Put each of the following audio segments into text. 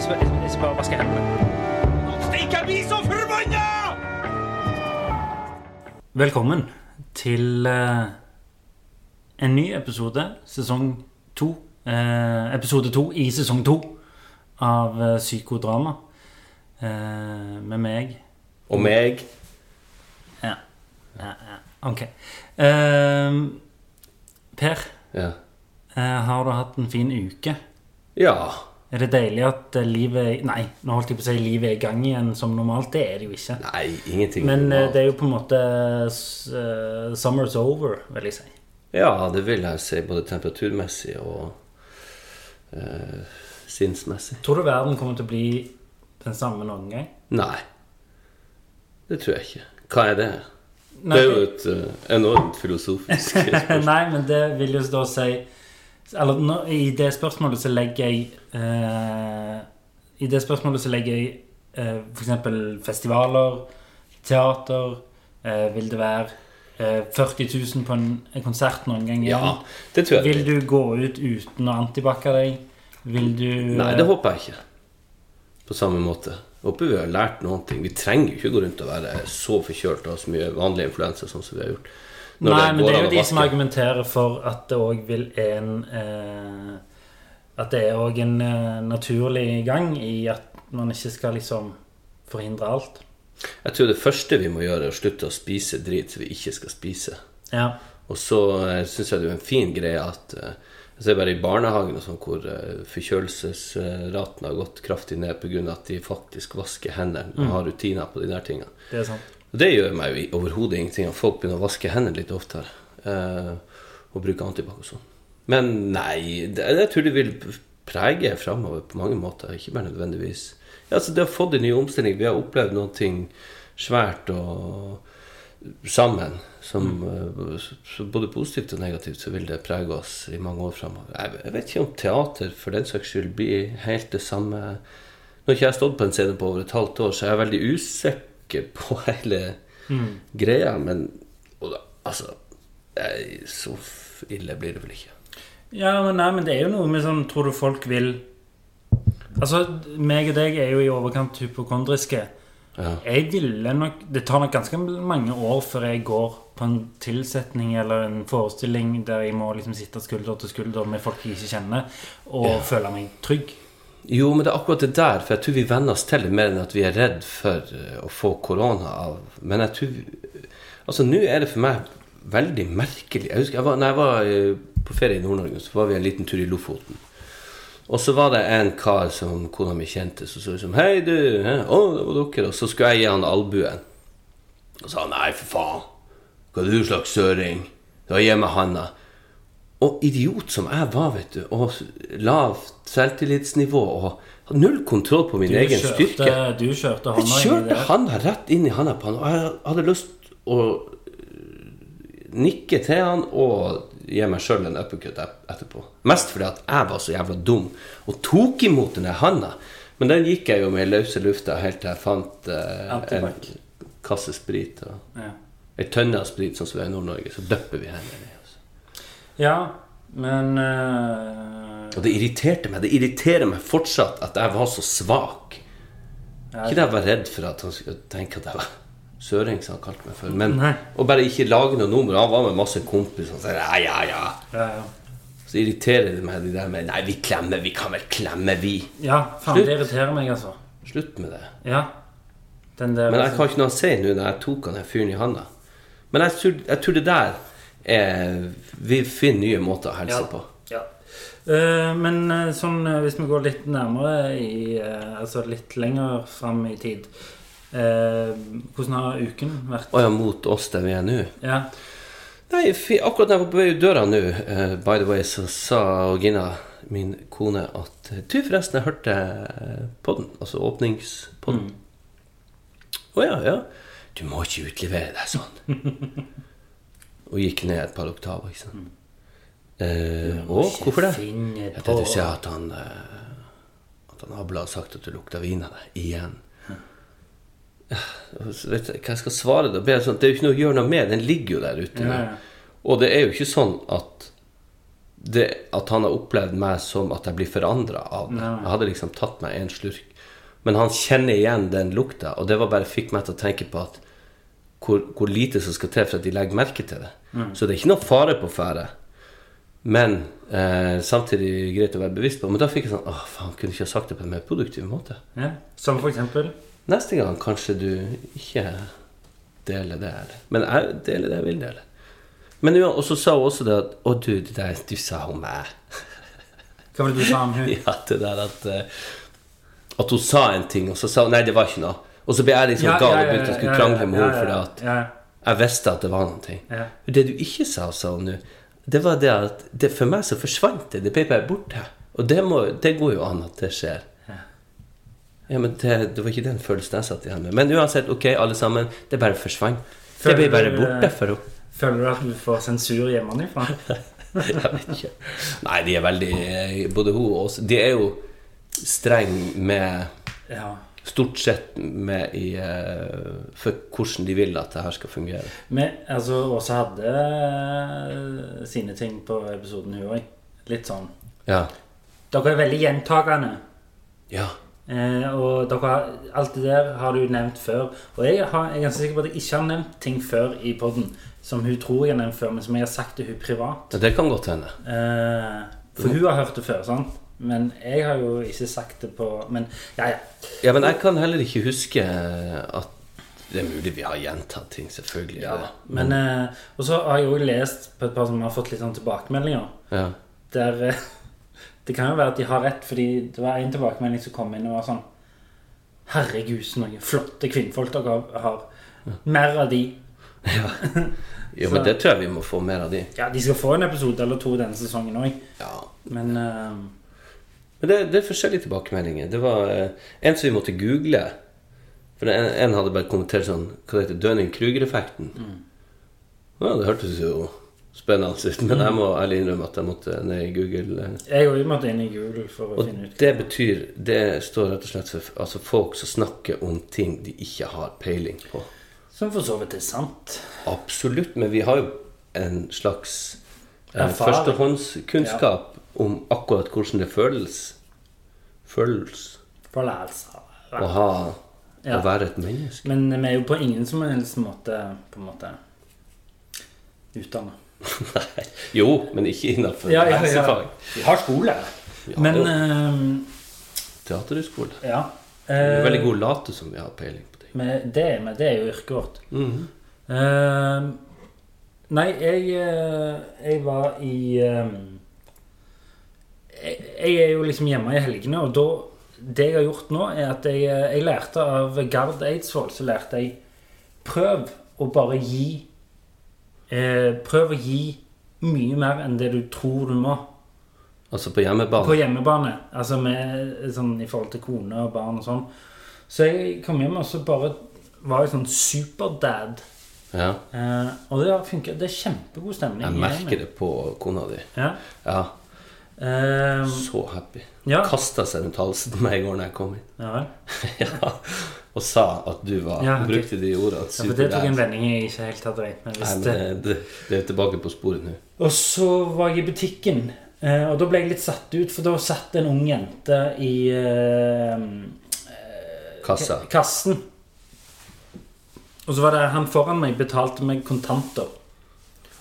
jeg, skal, jeg, jeg skal bare vaske hendene. Stikk, jeg blir så forbanna! Velkommen til eh, en ny episode, sesong to. Eh, episode to i sesong to av eh, Psykodrama. Eh, med meg. Og meg. Ja. ja, ja. Ok. Eh, per, Ja. eh, har du hatt en fin uke? ja. Er det deilig at livet Nei, nå holdt jeg på å si livet er i gang igjen som normalt. Det er det jo ikke. Nei, ingenting. Men eh, normalt. det er jo på en måte eh, Summer's over, vil jeg si. Ja, det vil jeg si. Både temperaturmessig og uh, sinnsmessig. Tror du verden kommer til å bli den samme noen gang? Nei. Det tror jeg ikke. Hva er det? Nei, det er jo et uh, enormt filosofisk spørsmål. Nei, men det vil jo da si Eller nå, i det spørsmålet så legger jeg eh, I det spørsmålet så legger jeg eh, f.eks. festivaler, teater eh, Vil det være eh, 40 000 på en, konsert noen gang? Ja, det tror jeg. Vil du gå ut uten å antibacke deg? Vil du Nei, det håper jeg ikke. På samme måte. Håper vi har lært noen ting. Vi trenger jo ikke gå rundt og være så forkjølt og ha så mye vanlig influensa sånn som vi har gjort. Nei, men går det er jo de som argumenterer for at det òg vil en eh, At det er òg en eh, naturlig gang i at man ikke skal liksom forhindre alt. Jeg tror det første vi må gjøre, er å slutte å spise drit som vi ikke skal spise. Ja. Og så uh, syns jeg det er en fin greie at eh, Jeg ser bare i barnehagen og sånn hvor uh, forkjølelsesraten har gått kraftig ned pga. at de faktisk vasker hendene og har rutiner på de der tingene. Det er sant. Og det gjør meg jo overhodet ingenting at folk begynner å vaske hendene litt oftere. eh, og bruke antibac og sånn. Men nei, det, jeg tror det vil prege framover på mange måter. Ikke bare nødvendigvis ja, altså Det har fått en ny omstilling. Vi har opplevd noe svært og sammen. Som mm. både positivt og negativt så vil det prege oss i mange år framover. Jeg, jeg vet ikke om teater for den saks skyld blir helt det samme Nå har ikke jeg stått på en scene på over et halvt år, så jeg er veldig usikker på hele greia. Men da, altså jeg, Så ille blir det vel ikke. Ja, men nei, men det er jo noe med sånn Tror du folk vil Altså, meg og deg er jo i overkant hypokondriske. Ja. Jeg ville nok Det tar nok ganske mange år før jeg går på en tilsetning eller en forestilling der jeg må liksom sitte skulder til skulder med folk jeg ikke kjenner, og føle meg trygg. Jo, men det er akkurat det der. For jeg tror vi venner oss til det mer enn at vi er redd for eh, å få korona av. Men jeg tror Altså, nå er det for meg veldig merkelig. Jeg husker, jeg var, når jeg var eh, på ferie i Nord-Norge, så var vi en liten tur i Lofoten. Og så var det en kar som kona mi kjente, som så ut som Hei, du. He, Å, det var dere. Og så skulle jeg gi han albuen. Og sa han nei, for faen. Hva er du slags søring? Da gir jeg meg handa. Og idiot som jeg var, vet du, og lavt selvtillitsnivå, og null kontroll på min Du egen kjørte, styrke. du kjørte Jeg hånda inn i kjørte det. handa rett inn i handa på han, og jeg hadde lyst å nikke til han og gi meg sjøl en uppercut etterpå. Mest fordi at jeg var så jævla dum og tok imot den handa. Men den gikk jeg jo med i løse lufta helt til jeg fant eh, en kasse sprit og Ja. ei tønne av sprit, sånn som vi er i Nord-Norge. Så døpper vi hendene i. Altså. ja, men uh... Og det irriterte meg. Det irriterer meg fortsatt at jeg var så svak. Ikke det jeg var redd for at han skulle tenke at jeg var søring, som han kalte meg for. Men Nei. å bare ikke lage noe nummer. Han var med masse kompiser og sa ja, ja, ja. ja, ja. Så irriterer det meg de der med Nei, vi klemmer. Vi kan vel klemme, vi. ja, faen, Slutt. det irriterer meg, altså. Slutt med det. Ja. Den der Men jeg kan ikke noe å si nå når jeg tok han fyren i handa. Men jeg tror, jeg tror det der er Vi finner nye måter å helse på. Ja. Uh, men eh, sånn, eh, hvis vi går litt nærmere i uh, Altså litt lenger fram i tid uh, Hvordan har uken vært? Å ja, mot oss der vi er nå. Ja. Nei, akkurat da jeg var på vei ut døra nå, by the way, så sa Gina, min kone, at Du, forresten, jeg hørte podden, altså åpningspodden. Å ja, ja. Du må ikke utlevere deg sånn. Og gikk ned et par oktaver, ikke sant. Eh, og hvorfor det? Jeg tenkte ikke at han eh, At han Abla har sagt at du lukter vin av deg igjen. Så vet jeg hva jeg skal svare da? Sånn, Det er jo ikke noe å gjøre noe med. Den ligger jo der ute. Ja, ja. Og det er jo ikke sånn at det, at han har opplevd meg som at jeg blir forandra av det. Jeg hadde liksom tatt meg en slurk. Men han kjenner igjen den lukta, og det var bare fikk meg til å tenke på at hvor, hvor lite som skal til for at de legger merke til det. Så det er ikke noe fare på ferde. Men eh, samtidig greit å være bevisst på. Men da fikk jeg sånn Å, faen, kunne ikke ha sagt det på en mer produktiv måte? Ja. Som for eksempel Neste gang kanskje du ikke deler det. her. Men jeg deler det jeg vil dele. Men ja, og så sa hun også det at Å, du, det der du sa om meg. Hva var det du sa om henne? Ja, det der at eh, At hun sa en ting, og så sa hun nei, det var ikke noe. Og så ble jeg liksom gal og begynte å skulle krangle med henne fordi at jeg visste at det var noe. Ja. Det du ikke sa, sa hun nå, det var det at det, for meg så forsvant det. Det ble bare borte. Og det, må, det går jo an at det skjer. Ja, men det, det var ikke den følelsen jeg satt igjen med. Men uansett, ok, alle sammen, det bare forsvant. Det ble bare borte eh, for henne. Føler du at du får sensur hjemmefra? Jeg vet ikke. Nei, de er veldig Både hun og oss De er jo streng med Ja. Stort sett med i eh, For hvordan de vil at det her skal fungere. Men altså, Åse hadde eh, sine ting på episoden, hun òg. Litt sånn Ja. Dere er veldig gjentagende. Ja. Eh, og dere har, alt det der har du nevnt før. Og jeg, har, jeg er ganske sikker på at jeg ikke har nevnt ting før i poden som hun tror jeg har nevnt før, men som jeg har sagt til hun privat. Ja, Det kan godt hende. Eh, for hun har hørt det før, sant? Men jeg har jo ikke sagt det på Men ja, ja. Ja, men jeg kan heller ikke huske at Det er mulig vi har gjentatt ting, selvfølgelig. ja. Men, eh, og så har jeg jo lest på et par som har fått litt sånn tilbakemeldinger. ja. Der eh, Det kan jo være at de har rett, fordi det var en tilbakemelding som kom inn og var sånn Herregud, så noen flotte kvinnfolk dere har. Mer av de. Ja. Jo, men det tror jeg vi må få mer av de. Ja, de skal få en episode eller to denne sesongen òg. Ja. Men eh, Men det, det er forskjellige tilbakemeldinger. Det var eh, en som vi måtte google. For en, en hadde bare kommentert sånn Hva det heter Dunning-Kruger-effekten. Ja, det hørtes jo spennende ut, men jeg må ærlig innrømme at jeg måtte ned i Google. eh. jeg òg måtte inn i Google for å Og finne ut. det betyr Det står rett og slett for altså folk som snakker om ting de ikke har peiling på. Som for så vidt er sant. Absolutt, men vi har jo en slags Erfaring. førstehåndskunnskap om akkurat hvordan det føles Føles Forlærelse. å ha Ja. Å være et menneske. Men vi er jo på ingen som helst måte på en måte utdanna. Nei. Jo, men ikke innenfor Ja, ja, ja. Vi har skole. Men jo. eh, Teaterhøgskole. ja. Eh, veldig god late som vi har peiling på ting. Men det, men det er jo yrket vårt. Mhm. Eh, nei, jeg, eh, jeg var i eh, jeg, jeg er jo liksom hjemme i helgene, og da Det jeg har gjort nå, er at jeg, eh, jeg lærte av Gard Eidsvoll Så lærte jeg Prøv å bare gi eh, Prøv å gi mye mer enn det du tror du må. Altså på hjemmebane. på hjemmebane. Altså med, sånn, i forhold til kone og barn og sånn. Så jeg kom hjem og så bare var jeg sånn superdad. Ja. Eh, og det har funket. Det er kjempegod stemning. Jeg merker det på kona di. Ja. Ja, Eh, så happy. Ja. Kasta seg rundt halsen på meg i går når jeg kom inn. ja ja. Og sa at du var Ja, okay. Brukte de ordene. Ja, for det tok en vending jeg ikke helt hadde regnet med. Nei, men det. det, er tilbake på sporet nå. Og så var jeg i butikken, eh, og da ble jeg litt satt ut, for da satt en ung jente i eh, Kassa. kassen. Og så var det han foran meg betalte meg kontanter.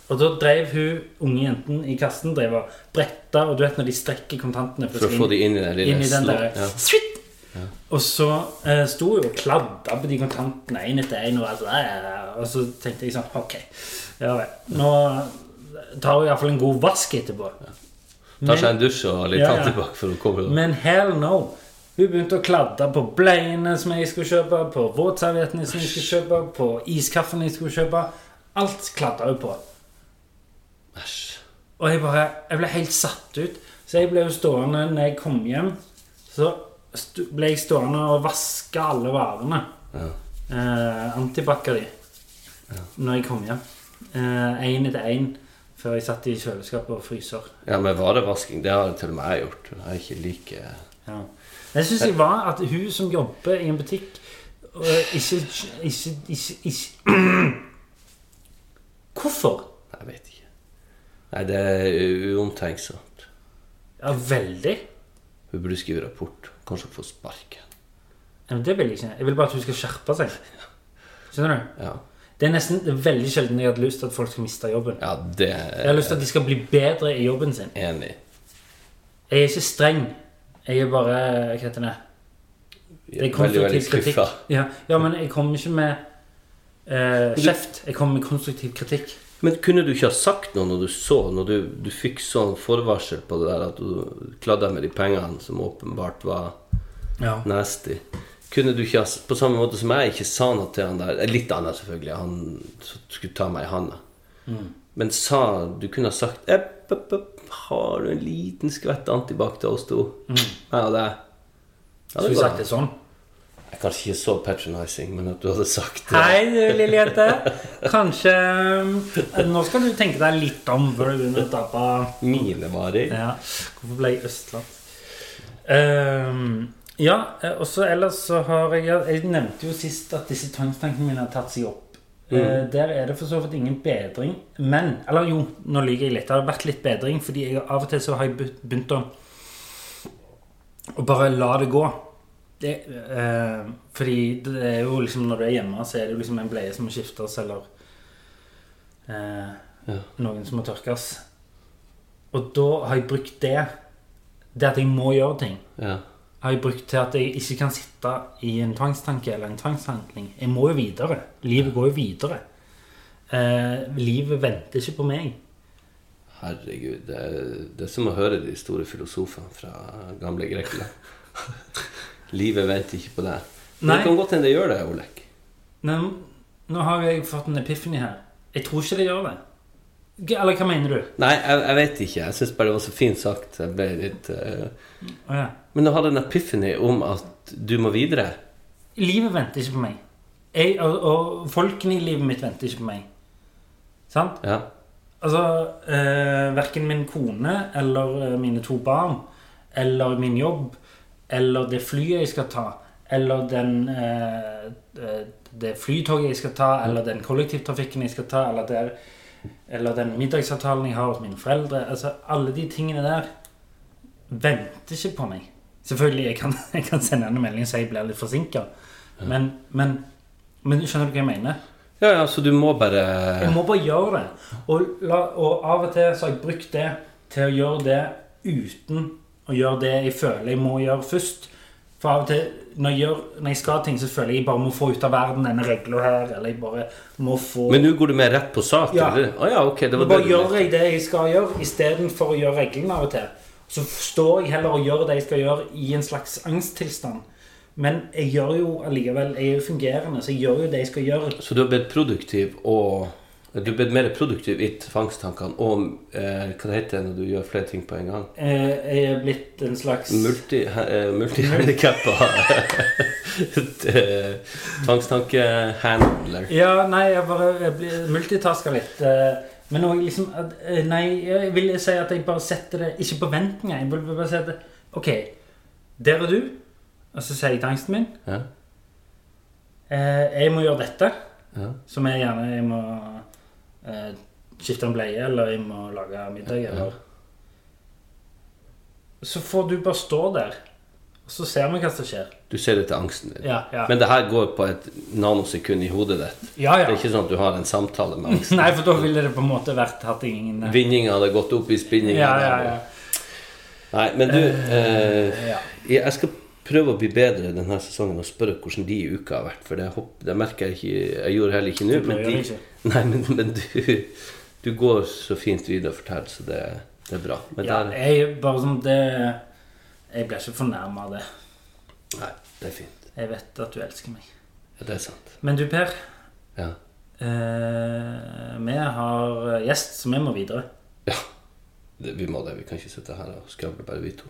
Og da drev hun unge jenten i kassen drev og bretta, og du vet når de strekker kontantene For å få de inn i den lille inn i den der ja. ja. Og så eh, sto hun og kladda på de kontantene én etter én, og, og så tenkte jeg sånn Ok, ja vel. Nå tar hun iallfall en god vask etterpå. Tar seg en dusj og litt Ja, ja. tilbake for å komme Men hell no. Hun begynte å kladde på bleiene som jeg skulle kjøpe, på våtserviettene som jeg skulle kjøpe, på iskaffen jeg skulle kjøpe. Alt kladda hun på. Æsj. Og jeg bare Jeg ble helt satt ut. Så jeg ble jo stående når jeg kom hjem. Så ble jeg stående og vaske alle varene. Ja. Eh, Antibac-a de. Når jeg kom hjem. Én etter én. Før jeg satt i kjøleskapet og fryser. ja, men var det har til og med jeg gjort. Jeg er ikke like Ja. Jeg syns jeg var at hun som jobber i en butikk ikke, ikke, ikke, ikke Hvorfor? Jeg vet ikke. Nei, det er uomtenksomt. Ja, veldig. Hun burde skrive rapport. Kanskje få sparken. Ja, men det vil jeg ikke. Jeg vil bare at hun skal skjerpe seg. Skjønner du? Ja. Det er nesten det er veldig sjelden jeg hadde lyst til at folk skal miste jobben. ja, det Jeg har lyst til at de skal bli bedre i jobben sin. enig. Jeg er ikke streng. Jeg er bare Hva heter det? Det Veldig, veldig konstruktiv kritikk. skuffa. Ja, ja, men jeg kommer ikke med eh, kjeft. Jeg kommer med konstruktiv kritikk. Men kunne du ikke ha sagt noe når du så, når du, du fikk sånn forvarsel på det der at du kladda med de pengene som åpenbart var Ja. nasty? Kunne du ikke ha, På samme måte som jeg ikke sa noe til han der Litt annet, selvfølgelig. Han skulle ta meg i handa. Mm. Men sa Du kunne ha sagt epp, epp, epp, Har du en liten skvett antibac til oss to? Mm. Ja, det, Ja, det Skulle sagt det sånn. jeg er kanskje ikke så patronizing, men at du hadde sagt det. Hei, du lille jente. Kanskje eh, Nå skal du tenke deg litt om før du begynner å tappe Mine varer. Ja, hvorfor ble jeg Østland? Um, ja, eh, og så ellers så har jeg Jeg nevnte jo sist at disse tvangstankene mine har tatt seg opp. Eh, der er det for så vidt ingen bedring. Men Eller jo, nå lyver jeg litt. Det har vært litt bedring, fordi jeg, av og til så har jeg begynt å Å bare la det gå. Det, eh, fordi det er jo liksom når du er hjemme, så er det jo liksom en bleie som må skiftes, eller eh, Ja. noen som må tørkes. Og da har jeg brukt det Det at jeg må gjøre ting, Ja. Har jeg brukt til at jeg ikke kan sitte i en tvangstanke eller en tvangshandling. Jeg må jo videre. Livet går jo videre. Eh, livet venter ikke på meg. Herregud, det er, det er som å høre de store filosofene fra gamle Grekeland. Livet venter ikke på deg. Men Nei. det kan godt hende det gjør det, Olek. Nå har jeg fått en epiphany her. Jeg tror ikke det gjør det. Eller hva mener du? Nei, jeg, jeg vet ikke. Jeg syns bare det var så fint sagt. Jeg ble litt uh... oh, ja. Men du hadde en epiphany om at du må videre. Livet venter ikke på meg. Jeg, og, og folkene i livet mitt venter ikke på meg. Sant? Ja. Altså, eh, verken min kone eller eh, mine to barn, eller min jobb, eller det flyet jeg skal ta, eller den, eh, eh, det flytoget jeg skal ta, eller den kollektivtrafikken jeg skal ta, eller, der, eller den middagsavtalen jeg har hos mine foreldre. Altså, alle de tingene der venter ikke på meg. Selvfølgelig, jeg kan, jeg kan sende en melding så jeg blir litt forsinka, men, men, men skjønner du hva jeg mener? ja, ja, så du må bare Jeg må bare gjøre det. Og, la, og av og til så har jeg brukt det til å gjøre det uten å gjøre det jeg føler jeg må gjøre først. For av og til når jeg, gjør, når jeg skal ting, så føler jeg jeg bare må få ut av verden denne regla her. Eller jeg bare må få Men nå går du mer rett på sak? Ja. eller? Oh, ja, okay, Det var bare det gjør jeg det jeg skal gjøre, istedenfor å gjøre reglene av og til. Så står jeg heller og gjør det jeg skal gjøre, i en slags angsttilstand. Men jeg gjør jo allikevel Jeg er jo fungerende, så jeg gjør jo det jeg skal gjøre. Så du har blitt produktiv og Du blitt mer produktiv i fangsttankene og eh, hva det heter når du gjør flere ting på en gang? Eh, Jeg er blitt en slags Multi, eh, multihandikappa eh, tvangstankehandler. Ja, nei, jeg bare jeg blir litt. eh, Men òg liksom Nei, jeg vil si at jeg bare setter det Ikke på vent engang. Jeg vil bare si at OK, der er du. Og så sier jeg til angsten min Ja. eh, Jeg må gjøre dette. Ja. Som jeg gjerne Jeg må eh, skifte en bleie, eller jeg må lage middag, eller Så får du bare stå der, og så ser vi hva som skjer. Du ser det til angsten din. Ja, ja. Men det her går på et nanosekund i hodet ditt. Ja, ja. Det er ikke sånn at du har en samtale med angsten. Nei, for da ville det på en måte vært hatt ingen Vinninga hadde gått opp i spinninga. Ja, ja, ja. Nei, men du eh, ja. Jeg skal prøve å bli bedre denne sesongen og spørre hvordan de i uka har vært. For det, hopp, det merker jeg ikke Jeg gjorde heller ikke nå. Men, de, nei, men, men du, du går så fint videre og forteller, så det, det er bra. Men Ja, der, jeg bare sånn det Jeg blir ikke fornærma av det. nei, det er fint. Jeg vet at du elsker meg. Ja, det er sant. Men du, Per. Ja. Eh, vi har gjest, så vi må videre. ja. Det, vi må det. Vi kan ikke sitte her og skravle bare vi to.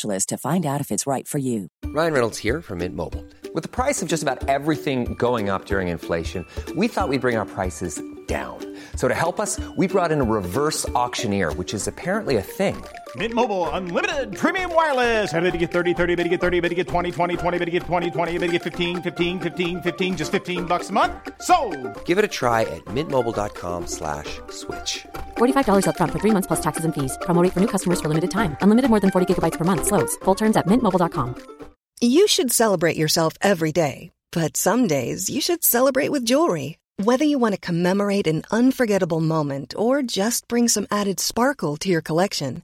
to find out if it's right for you. Ryan Reynolds here from Mint Mobile. With the price of just about everything going up during inflation, we thought we'd bring our prices down. So to help us, we brought in a reverse auctioneer, which is apparently a thing. Mint Mobile unlimited premium wireless. Ready to get 30, 30, bit to get 30, bit to get 20, 20, 20, bit to get 20, 20, bit to get 15, 15, 15, 15 just 15 bucks a month. So, Give it a try at mintmobile.com slash switch. $45 upfront for three months plus taxes and fees. Promo rate for new customers for limited time. Unlimited more than 40 gigabytes per month. Slows. Full terms at mintmobile.com. You should celebrate yourself every day, but some days you should celebrate with jewelry. Whether you want to commemorate an unforgettable moment or just bring some added sparkle to your collection,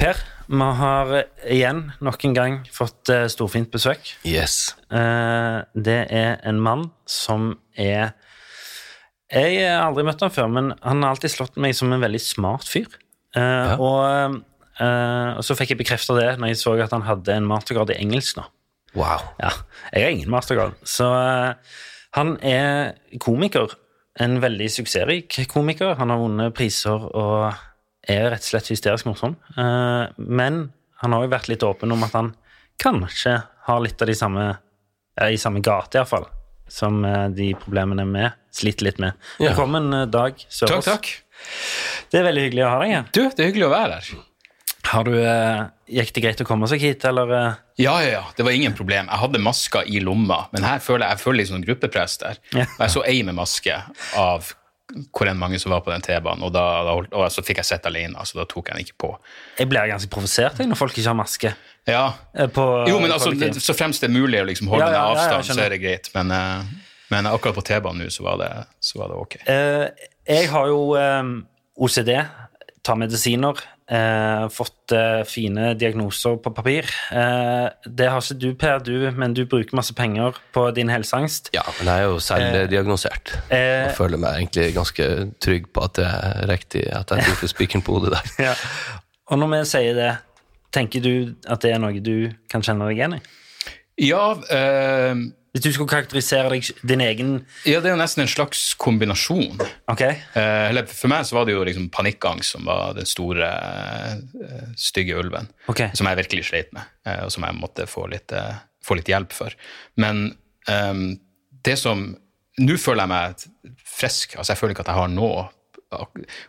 Per, vi har igjen nok en gang fått eh, storfint besøk. Yes. Eh, det er en mann som er Jeg har aldri møtt han før, men han har alltid slått meg som en veldig smart fyr. Ja. og, eh, og så fikk jeg bekrefta det når jeg så at han hadde en mastergrad i engelsk nå. Wow. Ja, jeg har ingen mastergrad. Så eh, han er komiker. En veldig suksessrik komiker. Han har vunnet priser og er rett og slett hysterisk morsom. Eh, men han har jo vært litt åpen om at han kanskje har litt av de samme I samme gate, iallfall, som eh, de problemene vi sliter litt med. Ja. Velkommen, eh, Dag Sørås. Takk, takk. Det er veldig hyggelig å ha deg her. Du, det er hyggelig å være her. Har du, Gikk det greit å komme seg hit, eller? Ja, ja, ja. Det var ingen problem. Jeg hadde maska i lomma, men her føler jeg, jeg føler sånn gruppepress der. Ja. Og jeg så ei med maske av hvor enn mange som var på den T-banen, og, da, da holdt, og så fikk jeg sett alene, så da tok jeg den ikke på. Jeg blir ganske provosert når folk ikke har maske. Ja. eh, På, Jo, men altså, det, så fremst det er mulig å liksom holde Ja, ja, ja, avstand, så er det greit. Men, eh, men akkurat på T-banen nå, så, var det- så var det ok. Eh, jeg har jo OCD, tar medisiner, eh, fått eh, fine diagnoser på papir. Eh, det har ikke du, Per, du, men du bruker masse penger på din helseangst. Ja, men jeg er jo selvdiagnosert. Eh, Og føler meg egentlig ganske trygg på at det er riktig at jeg treffer spikeren på hodet der. ja. Og når vi sier det, tenker du at det er noe du kan kjenne deg igjen i? Ja, eh, Hvis du skulle karakterisere deg, din egen ja, det er jo nesten en slags kombinasjon. Ok? Eh, eller for meg så var det jo liksom panikkangst som var den store, eh, stygge ulven. Ok. Som jeg virkelig sleit med, eh, og som jeg måtte få litt, eh, få litt hjelp for. Men ehm, det som Nå føler jeg meg frisk. altså Jeg føler ikke at jeg har noe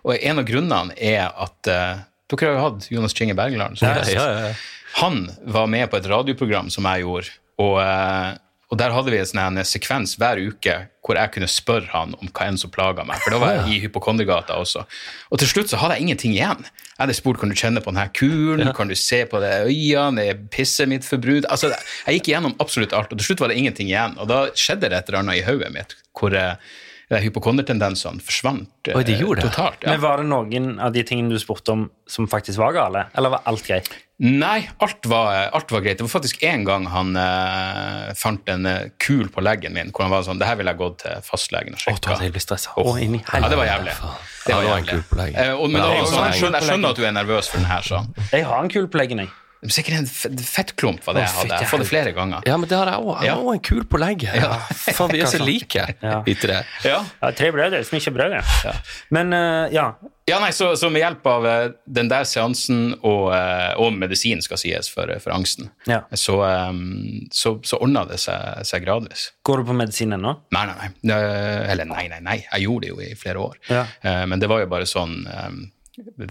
Og en av grunnene er at eh, Dere har jo hatt Jonas Kinge Bergland som Ja, gjest. ja, ja, ja. Han var med på et radioprogram som jeg gjorde, og, eh, og der hadde vi en sånn sekvens hver uke hvor jeg kunne spørre han om hva enn som plaga meg. For da var jeg i Hypokondergata også. Og til slutt så hadde jeg ingenting igjen. Jeg hadde spurt kan du kjenne på denne kulen, kan du se på det øynene, er pisset mitt forbrudd? Altså, jeg gikk igjennom absolutt alt, og til slutt var det ingenting igjen. Og da skjedde det et eller annet i hodet mitt hvor eh, de hypokonderdtendensene forsvant eh, Oi, de gjorde det? totalt. Ja. Men Var det noen av de tingene du spurte om, som faktisk var gale? Eller var alt greit? Nei, alt var, alt var greit. Det var faktisk en gang han eh, fant en eh, kul på leggen min, hvor han var sånn Det her ville jeg gått til fastlegen og sjekka. det. Å, inn i ja, det var jævlig. Det var Ja, det var en jævlig. kul på leggen. Eh, og, men Ja, det det var sånn, jeg, skjønner, jeg skjønner at du er nervøs for den her, sånn. Jeg har en kul på leggen, jeg. Sikkert en fettklump var det jeg hadde. Jeg har fått det flere ganger. Ja, men det har jeg òg. Jeg har også en kul på legget. Ja. Faen, vi er så like, Ja. vi tre. Ja. Ja, tre brød er som ikke brød. Ja. Men eh, ja, Ja, nei, så, så med hjelp av eh, den der seansen og, eh, og medisin, skal sies, for, for angsten, Ja. så, så, så ordna det seg, seg gradvis. Går du på medisin ennå? Nei, nei, nei. Eller nei, nei, nei. Jeg gjorde det jo i flere år. Ja. Eh, Men det var jo bare sånn um,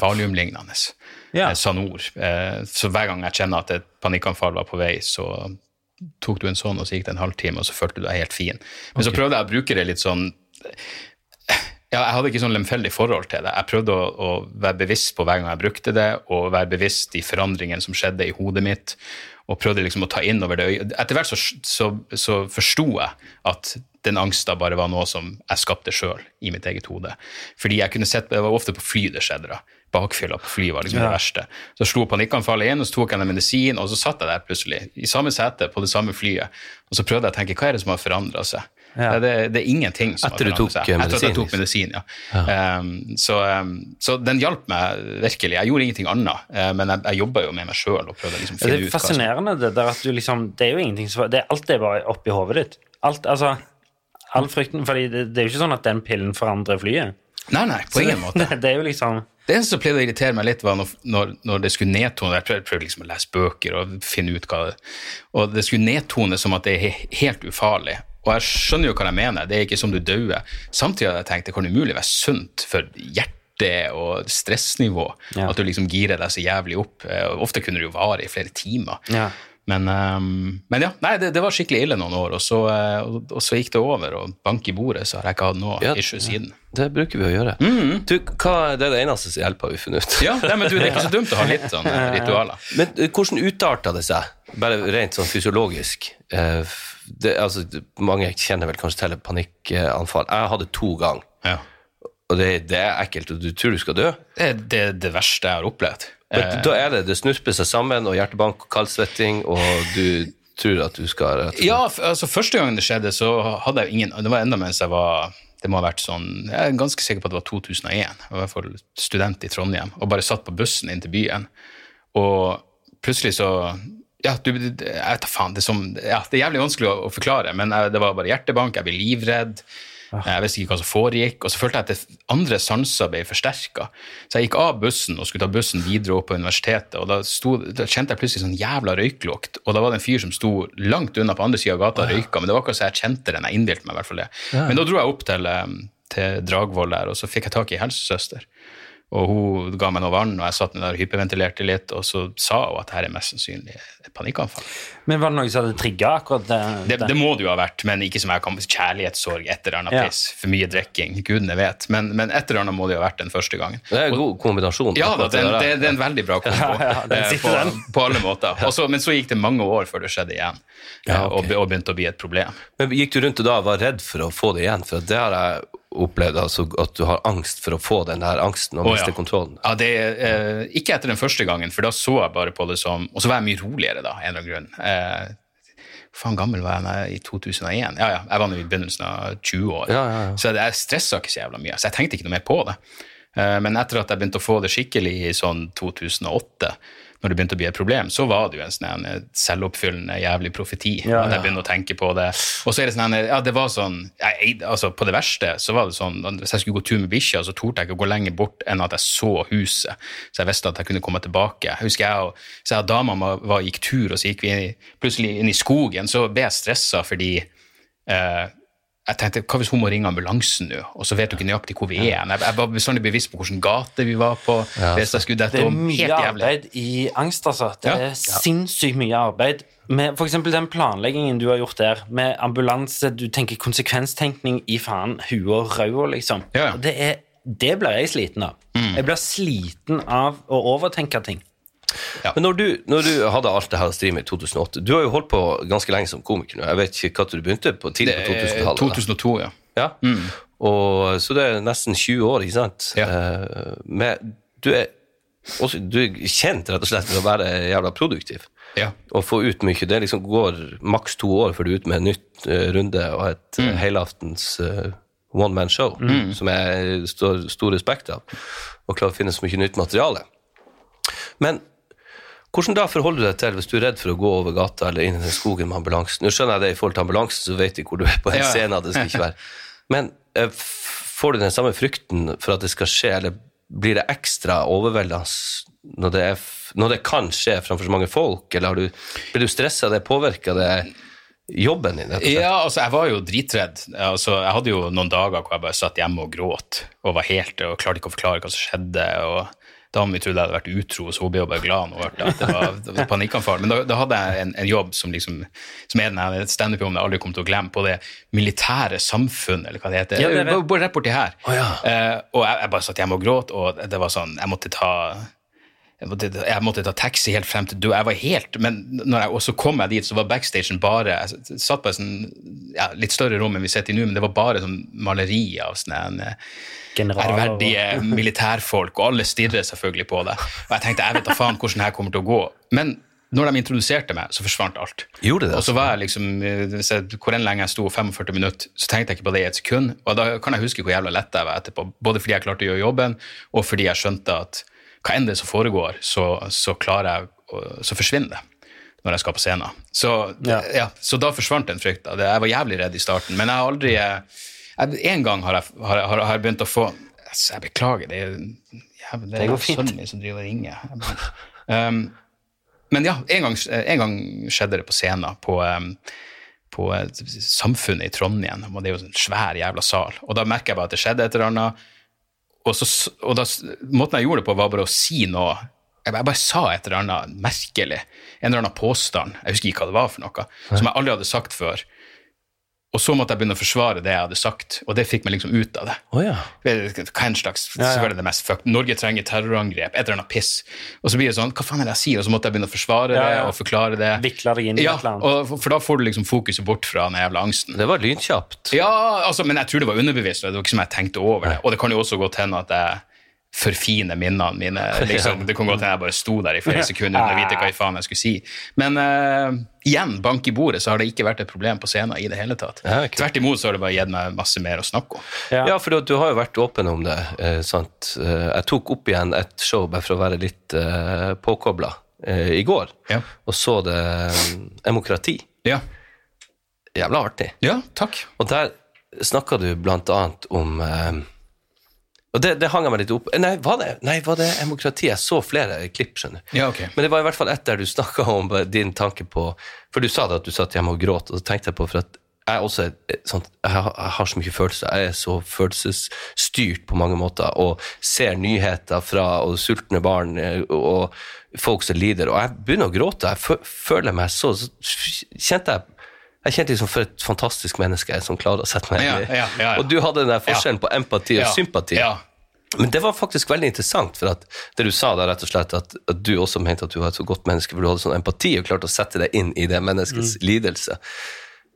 valiumlignende. Ja. Eh, Sanor. Eh, Så hver gang jeg kjenner at et panikkanfall var på vei, så tok du en sånn, og så gikk det en halvtime, og så følte du deg helt fin. Men så prøvde jeg å bruke det litt sånn ja, jeg hadde ikke sånn lemfeldig forhold til det. Jeg prøvde å, å være bevisst på hver gang jeg brukte det, og være bevisst de forandringene som skjedde i hodet mitt, og prøvde liksom å ta inn over det. Etter hvert så, så, så forsto jeg at den angsta bare var noe som jeg skapte sjøl i mitt eget hode. Fordi jeg kunne sett, Det var ofte på fly det skjedde. da. Bakfylla på fly var liksom Ja. det verste. Så slo panikkanfallet inn, og så tok jeg en medisin, og så satt jeg der plutselig, i samme sete på det samme flyet, og så prøvde jeg å tenke hva er det som har forandra seg? Ja. Det, det er ingenting som Etter du tok, seg. medisin? Etter at jeg tok liksom. medisin, ja. Um, så, um, så den hjalp meg virkelig. Jeg gjorde ingenting annet, uh, men jeg, jeg jobba jo med meg sjøl liksom Det er fascinerende det der at du liksom Det er jo ingenting som det Alt er bare oppi hodet ditt. Alt, altså All frykten fordi det, det er jo ikke sånn at den pillen forandrer flyet. Nei, nei, på ingen måte. Det, det er jo liksom Det eneste som pleide å irritere meg litt, var når, når, når det skulle nedtone Jeg prøvde, prøvde liksom å lese bøker og finne ut hva det Og det skulle nedtone som at det er helt ufarlig. Og jeg skjønner jo hva jeg mener, det er ikke som du dauer. Samtidig hadde jeg tenkt det kan umulig være sunt for hjertet og stressnivå Ja. at du liksom girer deg så jævlig opp. Eh, Ofte kunne det jo vare i flere timer. Ja. Men, ehm, men ja, nei, det, det var skikkelig ille noen år, og så, eh, og, og så gikk det over, og bank i bordet, så har jeg ikke hatt noe Ja. issue siden. Det bruker vi å gjøre. Du, hva, det er det eneste som hjelper, har vi funnet ut. Ja, nei, men du, Det er ikke så dumt å ha litt sånn ritualer. Men eh, hvordan utarta det seg, bare rent sånn fysiologisk? Eh, Det, altså, mange kjenner vel kanskje til et panikkanfall. Jeg hadde to ganger, Ja. og det, det er ekkelt, og du tror du skal dø. Det er det, det verste jeg har opplevd. Men Eh, da er det, det snurper seg sammen, og hjertebank og kaldsvetting, og du tror at du skal ja, altså Første gangen det skjedde, så hadde jeg ingen Det var enda mens jeg var det må ha vært sånn Jeg er ganske sikker på at det var 2001. Jeg var i hvert fall student i Trondheim og bare satt på bussen inn til byen. Og plutselig så ja, du, jeg da faen, det er, som, ja, det er jævlig vanskelig å, å forklare, men jeg, det var bare hjertebank, jeg ble livredd. Jeg visste ikke hva som foregikk, og så følte jeg at det andre sanser ble forsterka. Så jeg gikk av bussen og skulle ta bussen videre opp på universitetet, og da, sto, da kjente jeg plutselig sånn jævla røyklukt. Og da var det en fyr som sto langt unna på andre sida av gata og røyka, men det var akkurat så jeg kjente den. Jeg innbilte meg i hvert fall det. Men da dro jeg opp til, eh, til Dragvoll der, og så fikk jeg tak i helsesøster. Og hun ga meg noe vann, og jeg satt der og hyperventilerte litt, og så sa hun at her er mest sannsynlig et panikkanfall. Men var det noe som hadde trigga akkurat det? Det, det må det jo ha vært, men ikke som jeg kan kjærlighetssorg, et eller annet Ja. piss, for mye drikking, gudene vet. Men, men et eller annet må det jo ha vært den første gangen. Det er en god kombinasjon. Ja, da, akkurat det, en- det, det er en veldig bra kombo Ja, ja, den eh, sitter på, den. på alle måter. Og så- men så gikk det mange år før det skjedde igjen, Ja, eh, og, og begynte å bli et problem. Men gikk du rundt og da var redd for å få det igjen? For det har jeg opplevd, altså at du har angst for å få den der angsten og oh, miste ja. kontrollen. Ja, det, eh, ikke etter den første gangen, for da så jeg bare på det som Og så var jeg mye roligere, da, av en eller annen grunn. Eh, faen gammel var jeg da, i 2001? Ja, ja, jeg var nå i begynnelsen av 20 år. Ja, ja, ja. Så jeg stressa ikke så jævla mye. Så jeg tenkte ikke noe mer på det. Eh, Men etter at jeg begynte å få det skikkelig i sånn 2008, når det begynte å bli et problem, så var det jo en sånn en selvoppfyllende jævlig profeti. Ja, At jeg begynner å tenke på det. Og så er det sånn Ja, det var sånn jeg, altså På det verste så var det sånn Hvis jeg skulle gå tur med bikkja, så torde jeg ikke å gå lenger bort enn at jeg så huset. Så jeg visste at jeg kunne komme tilbake. Jeg husker jeg og, så jeg og dama var, gikk tur, og så gikk vi inn i- plutselig inn i skogen. Så ble jeg stressa fordi eh, jeg tenkte, hva hvis hun må ringe ambulansen nå, og så vet du ikke nøyaktig hvor vi er? Jeg, jeg var bestandig bevisst på hvilken gate vi var på. dette Det er mye Helt arbeid i angst, altså. Det Ja. er sinnssykt mye arbeid. Med eksempel den planleggingen du har gjort der, med ambulanse, du tenker konsekvenstenkning i faen huet og ræva, liksom. Det, er, det blir jeg sliten av. Mm. Jeg blir sliten av å overtenke ting. Men når du, når du hadde alt det her streamet i 2008 Du har jo holdt på ganske lenge som komiker nå. Jeg vet ikke når du begynte, på tidlig på Det er 2000-tallet. 2002, ja. Ja. Og, så det er nesten 20 år, ikke sant? Ja. Men du er, også, du er kjent rett og slett for å være jævla produktiv. Ja. Og få ut mye. Det liksom går maks to år før du er ute med en nytt uh, runde og et mm. helaftens uh, one man show, Mm. som jeg står stor respekt av, og klarer å finne så mye nytt materiale. Men hvordan da forholder du deg til hvis du er redd for å gå over gata eller inn i den skogen med ambulansen? Nå skjønner jeg det i forhold til ambulansen, så vet de hvor du er på en Ja. scene. Det skal ikke være. Men eh, får du den samme frykten for at det skal skje, eller blir det ekstra overveldende når det, er, når det kan skje framfor så mange folk? Eller har du, blir du stressa av det? Påvirker det jobben din? Ja, altså, jeg var jo dritredd. Altså, jeg hadde jo noen dager hvor jeg bare satt hjemme og gråt og var helt, og klarte ikke å forklare hva som skjedde. og Damen mi trodde jeg hadde vært utro, så hun ble bare glad når hun hørte at det var, det var panikkanfall. Men da, da hadde jeg en, en jobb som, liksom, som er den standup-jobben jeg aldri kommer til å glemme, på det militære samfunn, eller hva det heter. Ja, det er. Bare- Bare rett borti her. eh, og jeg, jeg bare satt hjemme og gråt, og det var sånn Jeg måtte ta jeg måtte, ta taxi helt frem til. Jeg var helt, men når jeg, så kom jeg dit, så var backstagen bare Jeg satt på et sånn, ja, litt større rom enn vi sitter i nå, men det var bare sånn maleri av sånne Generaler ærverdige militærfolk, og alle stirrer selvfølgelig på det. Og jeg tenkte jeg vet da faen hvordan det her kommer til å gå. Men når de introduserte meg, så forsvant alt. Gjorde det? Og så var jeg liksom, eh, hvor enn lenge jeg sto, 45 minutter, så tenkte jeg ikke på det i et sekund. Og da kan jeg huske hvor jævla lett jeg var etterpå. Både fordi jeg klarte å gjøre jobben, og fordi jeg skjønte at hva enn det som foregår, så, så klarer jeg Så forsvinner det når jeg skal på scenen. Så, ja. så da forsvant den frykta. Jeg var jævlig redd i starten, men jeg har aldri jeg, En gang har jeg, har, har, har begynt å få altså, Jeg beklager, det er, jævlig, det er sønnen min som driver og ringer. Um, men ja, en gang, en gang skjedde det på scenen på, um, på eh, Samfunnet i Trondheim. og Det er jo en svær jævla sal. Og da merker jeg bare at det skjedde et eller annet. Og, så, og da, måten jeg gjorde det på, var bare å si noe Jeg bare, jeg bare sa et eller annet merkelig. En eller annen påstand. Jeg husker ikke hva det var for noe. Som jeg aldri hadde sagt før. Og så måtte jeg begynne å forsvare det jeg hadde sagt, og det fikk meg liksom ut av det. Oh, ja. Hva en slags, Ja, ja. det mest fuck. Norge trenger terrorangrep, et eller annet piss. Og så blir det sånn, hva faen er det jeg sier? Og så måtte jeg begynne å forsvare Ja, det og forklare det. Vikler deg inn i Ja, et eller annet. og, for- for da får du liksom fokuset bort fra den jævla angsten. Det var lynkjapt. Ja, altså, men jeg tror det var underbevisst, og det var ikke som jeg tenkte over det. Og det kan jo også godt hende at jeg forfine minnene mine. Liksom, det kan godt hende jeg bare sto der i flere sekunder uten å vite hva i faen jeg skulle si. Men uh, igjen, bank i bordet, så har det ikke vært et problem på scenen i det hele tatt. Tvert imot så har det bare gitt meg masse mer å snakke om. Ja, for du, du har jo vært åpen om det. Eh, sant? Eh, jeg tok opp igjen et show bare for å være litt eh, påkobla eh, i går, og så det eh, Demokrati. Ja. Jævla artig. Ja, takk. Og der snakka du blant annet om eh, og det, det hang jeg meg litt opp Nei, var det, nei, var det demokrati? Jeg så flere klipp, skjønner du. Ja, okay. Men det var i hvert fall ett der du snakka om din tanke på For du sa det at du satt hjemme og gråt, og så tenkte jeg på for at jeg også er sånn, jeg har, jeg har så mye følelser. Jeg er så følelsesstyrt på mange måter og ser nyheter fra og sultne barn eh, og folk som lider. Og jeg begynner å gråte. Jeg føler meg så, så kjente jeg jeg kjente liksom for et fantastisk menneske som klarer å sette meg inn i. Og du hadde den der forskjellen på empati og sympati. ja. Men det var faktisk veldig interessant, for at det du sa da, rett og slett, at, at du også mente at du var et så godt menneske, for du hadde sånn empati og klarte å sette deg inn i det menneskets Mm. lidelse.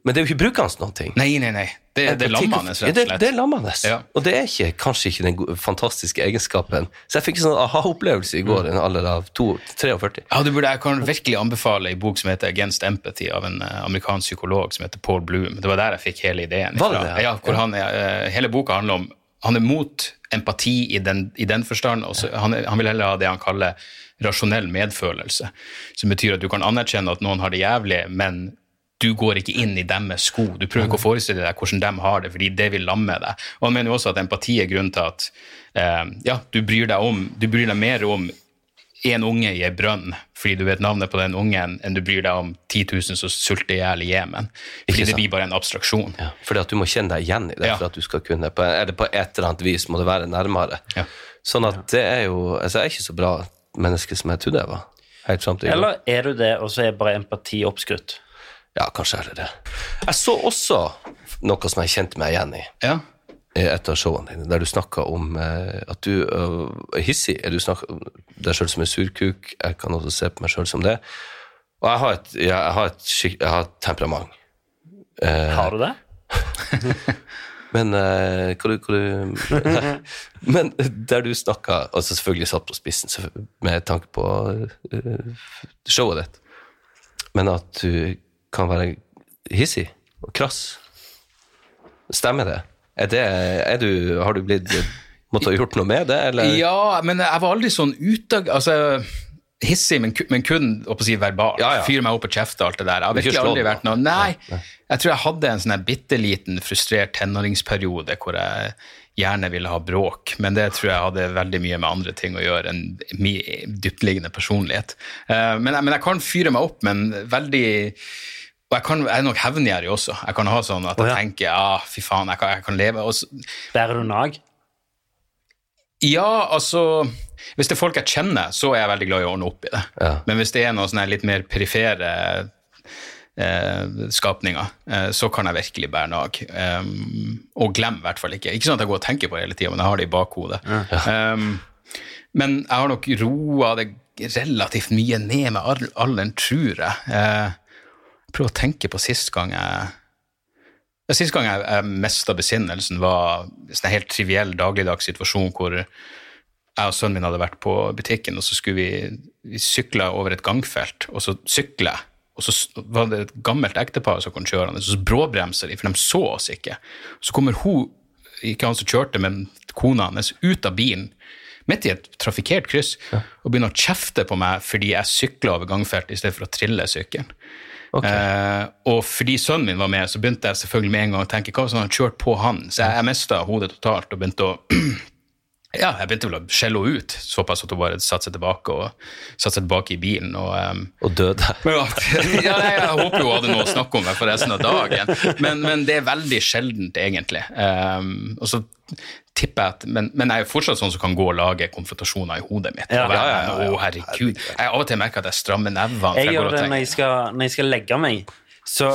Men det er jo ikke brukende noen ting. Nei, nei, nei. Det, det er lammende, rett Ja, og det, slett. det er lammende. Ja. Og det er ikke, kanskje ikke den fantastiske egenskapen. Så jeg fikk en sånn aha-opplevelse i Mm. går, i en alder av to- 43. Ja, du burde, Jeg kan virkelig anbefale en bok som heter Against Empathy, av en eh, amerikansk psykolog som heter Paul Bloom. Det var der jeg fikk hele ideen Var det det? Ja, hvor Han eh, hele boka handler om Han er mot empati i den, i den forstand, og så- han, han vil heller ha det han kaller rasjonell medfølelse. Som betyr at du kan anerkjenne at noen har det jævlig, men du går ikke inn i deres sko. Du prøver ikke å forestille deg hvordan de har det, fordi det vil lamme deg. Og han mener jo også at empati er grunnen til at eh, ja, du bryr deg om, du bryr deg mer om en unge i ei brønn fordi du vet navnet på den ungen, enn du bryr deg om 10 000 som sulter i hjel i Jemen. Fordi det blir bare en abstraksjon. Ja, fordi at du må kjenne deg igjen i det, Ja. for at du skal kunne, på, eller på et eller annet vis må det være nærmere. Sånn at det er jo, altså jeg er ikke så bra menneske som jeg trodde jeg var. Helt til. Eller er du det, og så er bare empati oppskrytt? Ja, kanskje er det det. Jeg så også noe som jeg kjente meg igjen i. Ja. I et av showene dine, der du snakka om eh, at du er hissig. Er du snakker deg sjøl som en surkuk? Jeg kan også se på meg sjøl som det. Og jeg har et, jeg har et, skik- jeg har et temperament. Eh, Har du det? Men eh, hva du, hva du Men der du snakka altså Selvfølgelig satt på spissen med tanke på uh, showet ditt, men at du kan være hissig og krass. Stemmer det? Er det er du, har du blitt måttet ha gjort noe med det, eller? Ja, men jeg var aldri sånn utag... Altså, hissig, men, ku- men kun å si verbalt. Fyre meg opp og kjefte og alt det der. Jeg har virkelig aldri vært noe Nei. Jeg tror jeg hadde en sånn bitte liten frustrert tenåringsperiode hvor jeg gjerne ville ha bråk, men det tror jeg hadde veldig mye med andre ting å gjøre enn min dyptliggende personlighet. Eh, Men, men jeg kan fyre meg opp, men veldig og jeg, kan, jeg er nok hevngjerrig også. Jeg kan ha sånn at jeg tenker ja, fy faen, jeg kan, jeg kan leve og så, Bærer du nag? Ja, altså Hvis det er folk jeg kjenner, så er jeg veldig glad i å ordne opp i det. Men hvis det er noen sånne litt mer perifere eh, skapninger, eh, så kan jeg virkelig bære nag. Um, og glem i hvert fall ikke. Ikke sånn at jeg går og tenker på det hele tida, men jeg har det i bakhodet. Um, men jeg har nok roa det relativt mye ned med al- alderen, tror jeg. Eh, prøv å tenke på sist gang jeg ja, Sist gang jeg, jeg mista besinnelsen, var en sånn helt triviell dagligdags situasjon hvor jeg og sønnen min hadde vært på butikken, og så skulle vi, vi sykle over et gangfelt, og så sykler jeg. Og så var det et gammelt ektepar som kom kjørende, så bråbremser de, for de så oss ikke. Så kommer hun, ikke han som kjørte, men kona hans, ut av bilen, midt i et trafikkert kryss, og begynner å kjefte på meg fordi jeg sykla over gangfeltet i stedet for å trille sykkelen. Eh, og fordi sønnen min var med, så begynte jeg selvfølgelig med en gang å tenke hva hvis han hadde kjørt på han? Så jeg, jeg mista hodet totalt og begynte å Ja, jeg begynte vel å skjelle henne ut, såpass at hun bare satte seg tilbake og satte seg tilbake i bilen. Og, um, og døde. Men, ja, nei, jeg håper hun hadde noe å snakke om for resten av dagen, men, men det er veldig sjeldent, egentlig. Um, og så tipper jeg at, men, men jeg er jo fortsatt sånn som kan gå og lage konfrontasjoner i hodet mitt. Ja. Ja, ja. Å, herregud. Jeg av og til merker at jeg strammer nevene. for Jeg gjør det når jeg, skal, når jeg skal legge meg. Så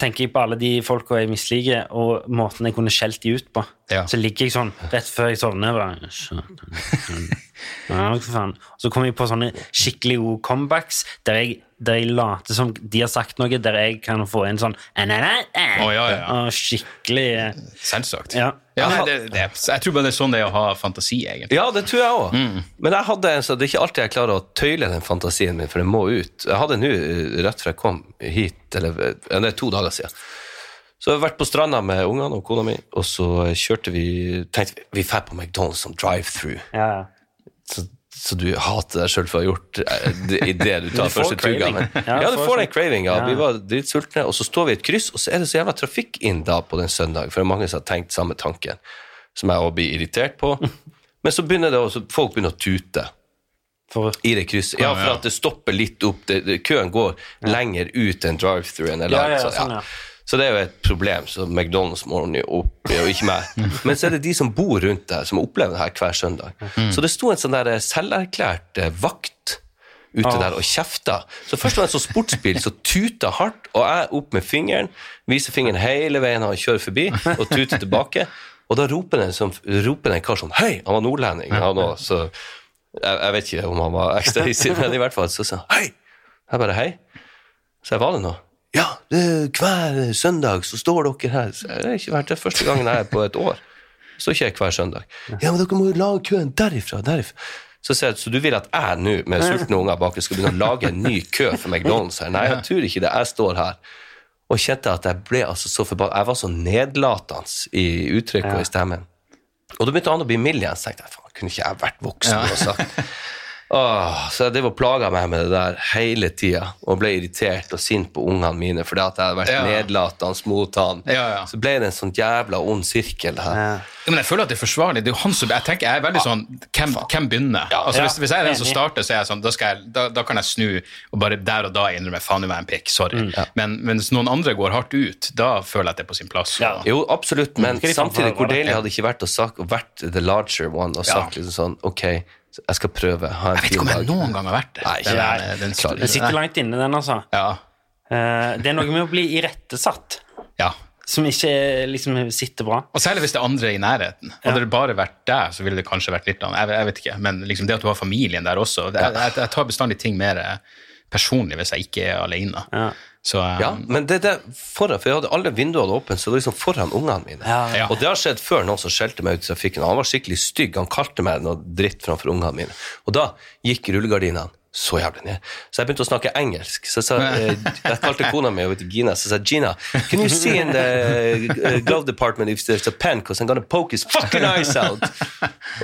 tenker jeg på alle de folka jeg misliker, og måten jeg kunne skjelt de ut på. Så ligger jeg sånn rett før jeg sovner. Bare, ja. Så kommer jeg på sånne skikkelig gode comebacks der jeg, der jeg later som de har sagt noe, der jeg kan få en sånn Å, ja, ja, ja. Og skikkelig eh, Selvsagt. Ja. Ja, nei, det, det, jeg tror bare det er sånn det er å ha fantasi, egentlig. Ja, det tror jeg òg. Men jeg hadde en, så det er ikke alltid jeg klarer å tøyle den fantasien min, for den må ut. Jeg hadde nå, eh, rett før jeg kom hit, eller det er to dager siden, så jeg har vært på stranda med ungene og kona mi, og så kjørte vi tenkte vi, vi drar på McDonald's som drive-through. Ja, ja. Så, så du hater deg sjøl for å ha gjort eh, det i det du tar Du første tuga. Ja, Ja, du får den cravinga. Ja. Vi var dritsultne, og så står vi i et kryss, og så er det så jævla trafikk inn da på den søndag, for det er mange som har tenkt samme tanken, som jeg òg blir irritert på. Men så begynner det også, folk begynner å tute i det krysset. Ja, Ja, for at det stopper litt opp. Det, det, køen går lenger ut enn drive-throughen er Ja, lagd. ja, så, sånn, ja. Så det er jo et problem, som McDonald's må ordne opp i, og ikke meg. Men så er det de som bor rundt der, som opplever det her hver søndag. Mm. Så det sto en sånn der selverklært eh, vakt ute Åh. der og kjefta. Så først var det en sånn sportsbil som tuta hardt, og jeg opp med fingeren, viser fingeren hele veien han kjører forbi, og tuter tilbake. Og da roper det en kar sånn Hei! Han var nordlending, han òg, så jeg, jeg vet ikke om han var ekstra hissig, men i hvert fall så sa han hei. Jeg bare hei. Så jeg var det nå. Ja, det, hver søndag så står dere her. Så jeg har ikke vært det første gangen jeg er på et år. Så ikke jeg hver søndag. Ja, men dere må jo lage køen derifra, derifra. Så jeg, så du vil at jeg nå, med sultne unger bak, skal begynne å lage en ny kø for McDonald's her? Nei, jeg tror ikke det. Jeg står her. Og kjente at jeg ble altså så forbanna. Jeg var så nedlatende i uttrykket og i stemmen. Og da begynte han å bli mild igjen. Så tenkte jeg, faen, kunne ikke jeg vært voksen og sagt Åh, så det var plaga meg med det der hele tida, og ble irritert og sint på ungene mine fordi at jeg hadde vært Ja. nedlatende mot han. Ja, ja. Så ble det en sånn jævla ond sirkel. her. Ja, men jeg føler at det er forsvarlig. Det er jo han som, jeg tenker, jeg er veldig sånn Hvem, hvem begynner? altså, hvis, hvis jeg er den som starter, så er jeg sånn, da, skal jeg, da, da kan jeg snu og bare der og da innrømme faen, du var en pikk. Sorry. Mm. Men men hvis noen andre går hardt ut, da føler jeg at det er på sin plass. og- Jo, absolutt, men de faen samtidig, hvor deilig hadde det ikke vært å sagt, vært the larger one og Ja. sagt liksom sånn Ok, jeg skal prøve. Ha en Jeg vet ikke om jeg noen gang har vært det. Nei, Den- ikke den- den- Den sitter langt inne, den, altså. Eh, det er noe med å bli irettesatt. Som ikke er- liksom sitter bra. Og særlig hvis det er andre i nærheten. Hadde det bare vært deg, så ville det kanskje vært litt annet. Jeg, jeg vet ikke, Men liksom det at du har familien der også det, jeg, jeg, jeg tar bestandig ting mer eh, personlig hvis jeg ikke er alene. Så, um, Ja, men det det foran, for jeg hadde alle vinduene åpne, så det var liksom foran ungene mine. Ja. Og det har skjedd før noen som skjelte meg ut i trafikken, han var skikkelig stygg, han kalte meg noe dritt framfor ungene mine. Og da gikk rullegardinene så jævlig ned. Så jeg begynte å snakke engelsk. Så jeg, sa, eh, jeg kalte kona mi, over til Gina, så jeg sa Gina, can you see in the uh, glove department if there's a pen, because I'm gonna poke his fucking eyes out.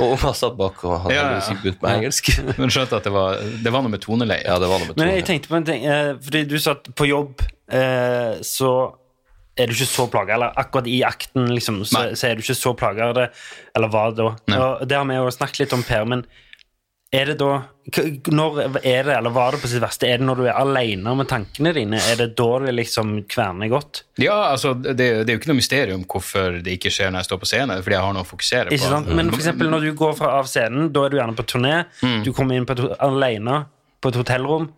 Og hun satt bak, og han Ja, hadde ja. begynt med engelsk. Men skjønte at det var, det var noe med toneleie. Ja, det var noe med Men jeg tenkte på en ting, eh, fordi du sa at på jobb eh, så er du ikke så plaga, eller akkurat i akten liksom, så, så er du ikke så plaga av det, eller hva da? Og det har vi jo snakket litt om, Per, men er det da Når er det, eller var det på sitt verste, er det når du er alene med tankene dine? Er det da det liksom kverner godt? Ja, altså, det, det er jo ikke noe mysterium hvorfor det ikke skjer når jeg står på scenen, fordi jeg har noe å fokusere på. Sant? Men for eksempel når du går fra, av scenen, da er du gjerne på turné, Mm. du kommer inn på alene på et hotellrom,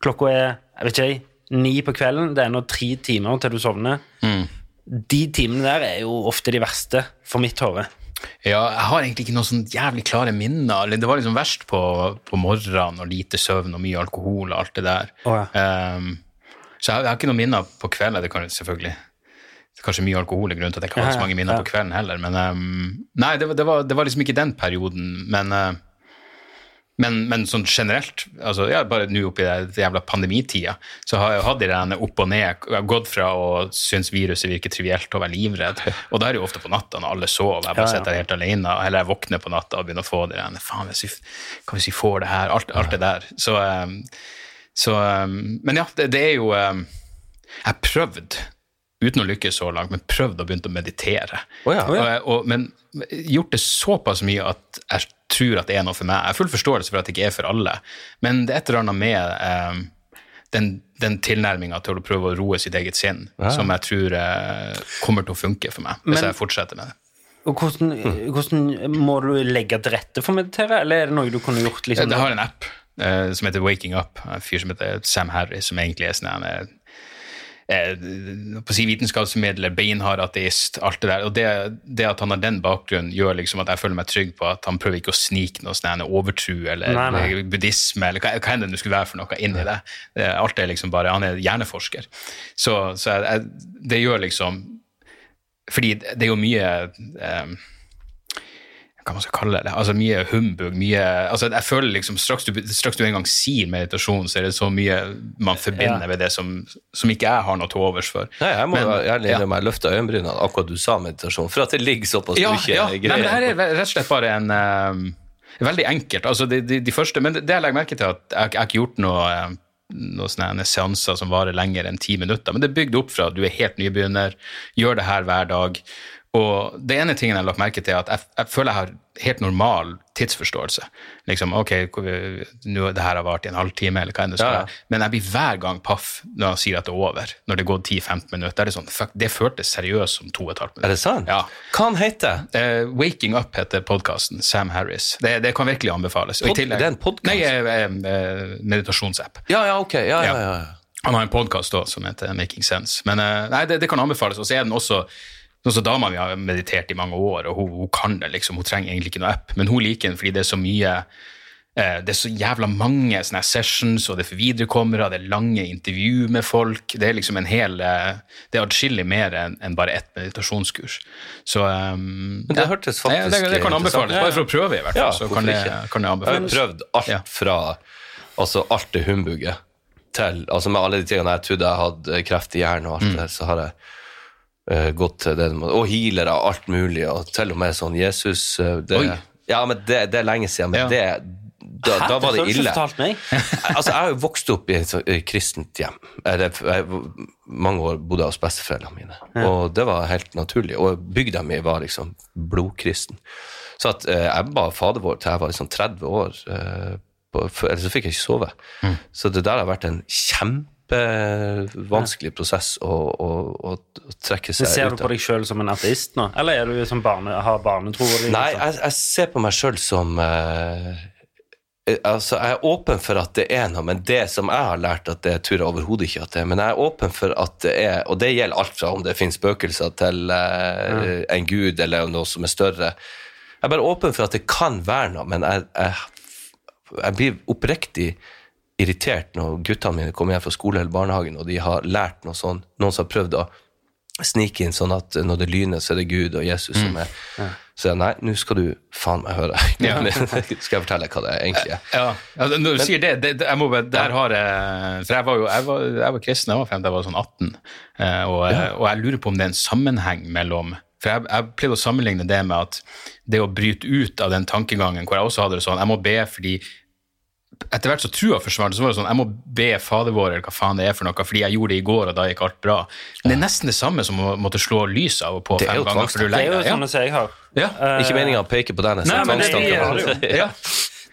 klokka er, jeg vet ikke, ni på kvelden, det er nå tre timer til du sovner. Mm. De timene der er jo ofte de verste, for mitt hode. Ja, jeg har egentlig ikke noen sånn jævlig klare minner. Det var liksom verst på, på morgenen og lite søvn og mye alkohol og alt det der. Ehm, så jeg, jeg har ikke noen minner på kvelden. Det kan selvfølgelig det er Kanskje mye alkohol er grunnen til at jeg ikke har så mange minner ja. på kvelden heller. Men um, nei, det, var- det, var, det var liksom ikke den perioden. Men, eh, men, men sånn generelt, altså, ja, bare nå oppi det jævla pandemitida, så har jeg hatt de der opp og ned. Jeg har gått fra å synes viruset virker trivielt å være livredd. Og da er det jo ofte på natta når alle sover. Jeg bare Ja, sitter helt alene, eller jeg våkner på natta og begynner å få det der Faen, hvis vi, hvis vi får det her? Alt, alt det der. Så, um, så um, Men ja, det, det er jo um, Jeg har prøvd, uten å lykkes så langt, men prøvd å begynne å meditere. Oh ja. oh ja. og, men gjort det såpass mye at jeg tror at det er noe for meg. Jeg har full forståelse for at det ikke er for alle, men det er et eller annet med eh, den, den tilnærminga til å prøve å roe sitt eget sinn, Ja. som jeg tror eh, kommer til å funke for meg, hvis Men- jeg fortsetter med det. Og hvordan, hvordan må du legge til rette for å meditere, eller er det noe du kunne gjort liksom? Det har en app eh, som heter Waking Up. En fyr som heter Sam Harry, som egentlig er sånn en, eh, på å si vitenskapsformidler, beinhard ateist, alt det der. Og det, det, at han har den bakgrunnen, gjør liksom at jeg føler meg trygg på at han prøver ikke å snike noe sånn overtro eller, nei, nei. eller buddhisme eller hva, hva enn det skulle være for noe inni det. Alt er liksom bare Han er hjerneforsker. Så, så jeg, det gjør liksom Fordi det er jo mye eh, hva man skal kalle det, altså mye humbug, mye altså jeg føler liksom straks du, straks du en gang sier meditasjon, så er det så mye man forbinder ja. med det som, som, ikke jeg har noe til overs for. Nei, Jeg må men, gjerne ja. meg løfte øyenbrynene akkurat du sa meditasjon, for at det ligger såpass ja, mye ja. greier. Nei, men det her er rett og slett bare en uh, Veldig enkelt. altså de, de, de, første, Men det jeg legger merke til, at jeg, jeg har ikke gjort noe uh, noen sånne seanser som varer lenger enn ti minutter. Men det er bygd opp fra at du er helt nybegynner, gjør det her hver dag. Og det ene tingen jeg har lagt merke til, er at jeg, jeg, føler jeg har helt normal tidsforståelse. Liksom, ok, nå det her har vart i en halvtime, eller hva enn det skal være. Ja. Men jeg blir hver gang paff når han sier at det er over. Når det er gått 10-15 minutter. Er det, sånn, fuck, det føltes seriøst som to og et halvt minutt. Er det sant? Ja. Hva han heter uh, Waking Up heter podkasten. Sam Harris. Det, det, kan virkelig anbefales. Pod, tillegg, det er en podkast? Nei, uh, uh, meditasjonsapp. Ja, ja, ok. Ja, ja, ja. Han har en podkast som heter Making Sense. Men nei, det, det kan anbefales. Og så er den også Sånn som Dama mi har meditert i mange år, og hun, hun, kan det. liksom, Hun trenger egentlig ikke noe app, men hun liker den fordi det er så mye eh, Det er så jævla mange sånne sessions, og det er for viderekommere, det er lange intervju med folk. Det er liksom en hel eh, Det er atskillig mer enn en bare ett meditasjonskurs. Så um, Men det ja, hørtes faktisk det, det, det kan anbefales, bare for å prøve, i hvert fall. Ja, så kan det, kan det anbefales. Jeg har prøvd alt fra altså alt det humbuget til altså Med alle de tingene jeg trodde jeg hadde kreft i hjernen, og alt mm. det, så har jeg gått til det, og healere, alt mulig, og til og med sånn Jesus uh, det, Ja, men det, det, er lenge siden, men ja. det da, da, var det ille. altså, jeg har jo vokst opp i et kristent hjem. Jeg, jeg, mange år bodde jeg hos besteforeldrene mine, ja. og det var helt naturlig. Og bygda mi var liksom blodkristen. Så at, eh, jeg ba fader vår til jeg var liksom 30 år, eh, på, for, eller så fikk jeg ikke sove. Mm. Så det der har vært en kjempe kjempevanskelig prosess å, å, å, å trekke seg ut av. Ser du på deg sjøl som en ateist nå, eller er du som barne, har barnetro? Nei, jeg, jeg, ser på meg sjøl som uh, Altså, Jeg er åpen for at det er noe, men det som jeg har lært, at det tror jeg overhodet ikke at det er. Men jeg er åpen for at det er, og det gjelder alt fra om det finnes spøkelser til uh, mm. en gud eller noe som er større. Jeg er bare åpen for at det kan være noe, men jeg, jeg, jeg blir oppriktig irritert når guttene mine kommer hjem fra skole eller barnehagen, og de har lært noe sånn, noen som har prøvd å snike inn sånn at når det lyner, så er det Gud og Jesus som mm. er ja. Så jeg, nei, nå skal du faen meg høre. Ja. skal jeg fortelle hva det egentlig er? Ja, ja Når du Men, sier det, det, jeg må, der har jeg For jeg var jo jeg var, jeg var kristen jeg var frem til jeg var sånn 18, eh, og, og, jeg lurer på om det er en sammenheng mellom for jeg, jeg pleide å sammenligne det med at det å bryte ut av den tankegangen hvor jeg også hadde det sånn Jeg må be fordi etter hvert så trua forsvant, så var det sånn jeg må be Fader vår eller hva faen det er for noe, fordi jeg gjorde det i går, og da gikk alt bra. Men det er nesten det samme som å måtte slå lyset av og på fem ganger. For du det er jo sånn jeg har. Ja. Uh, Ikke meninga å peke på den. Nei, men det, det, ja.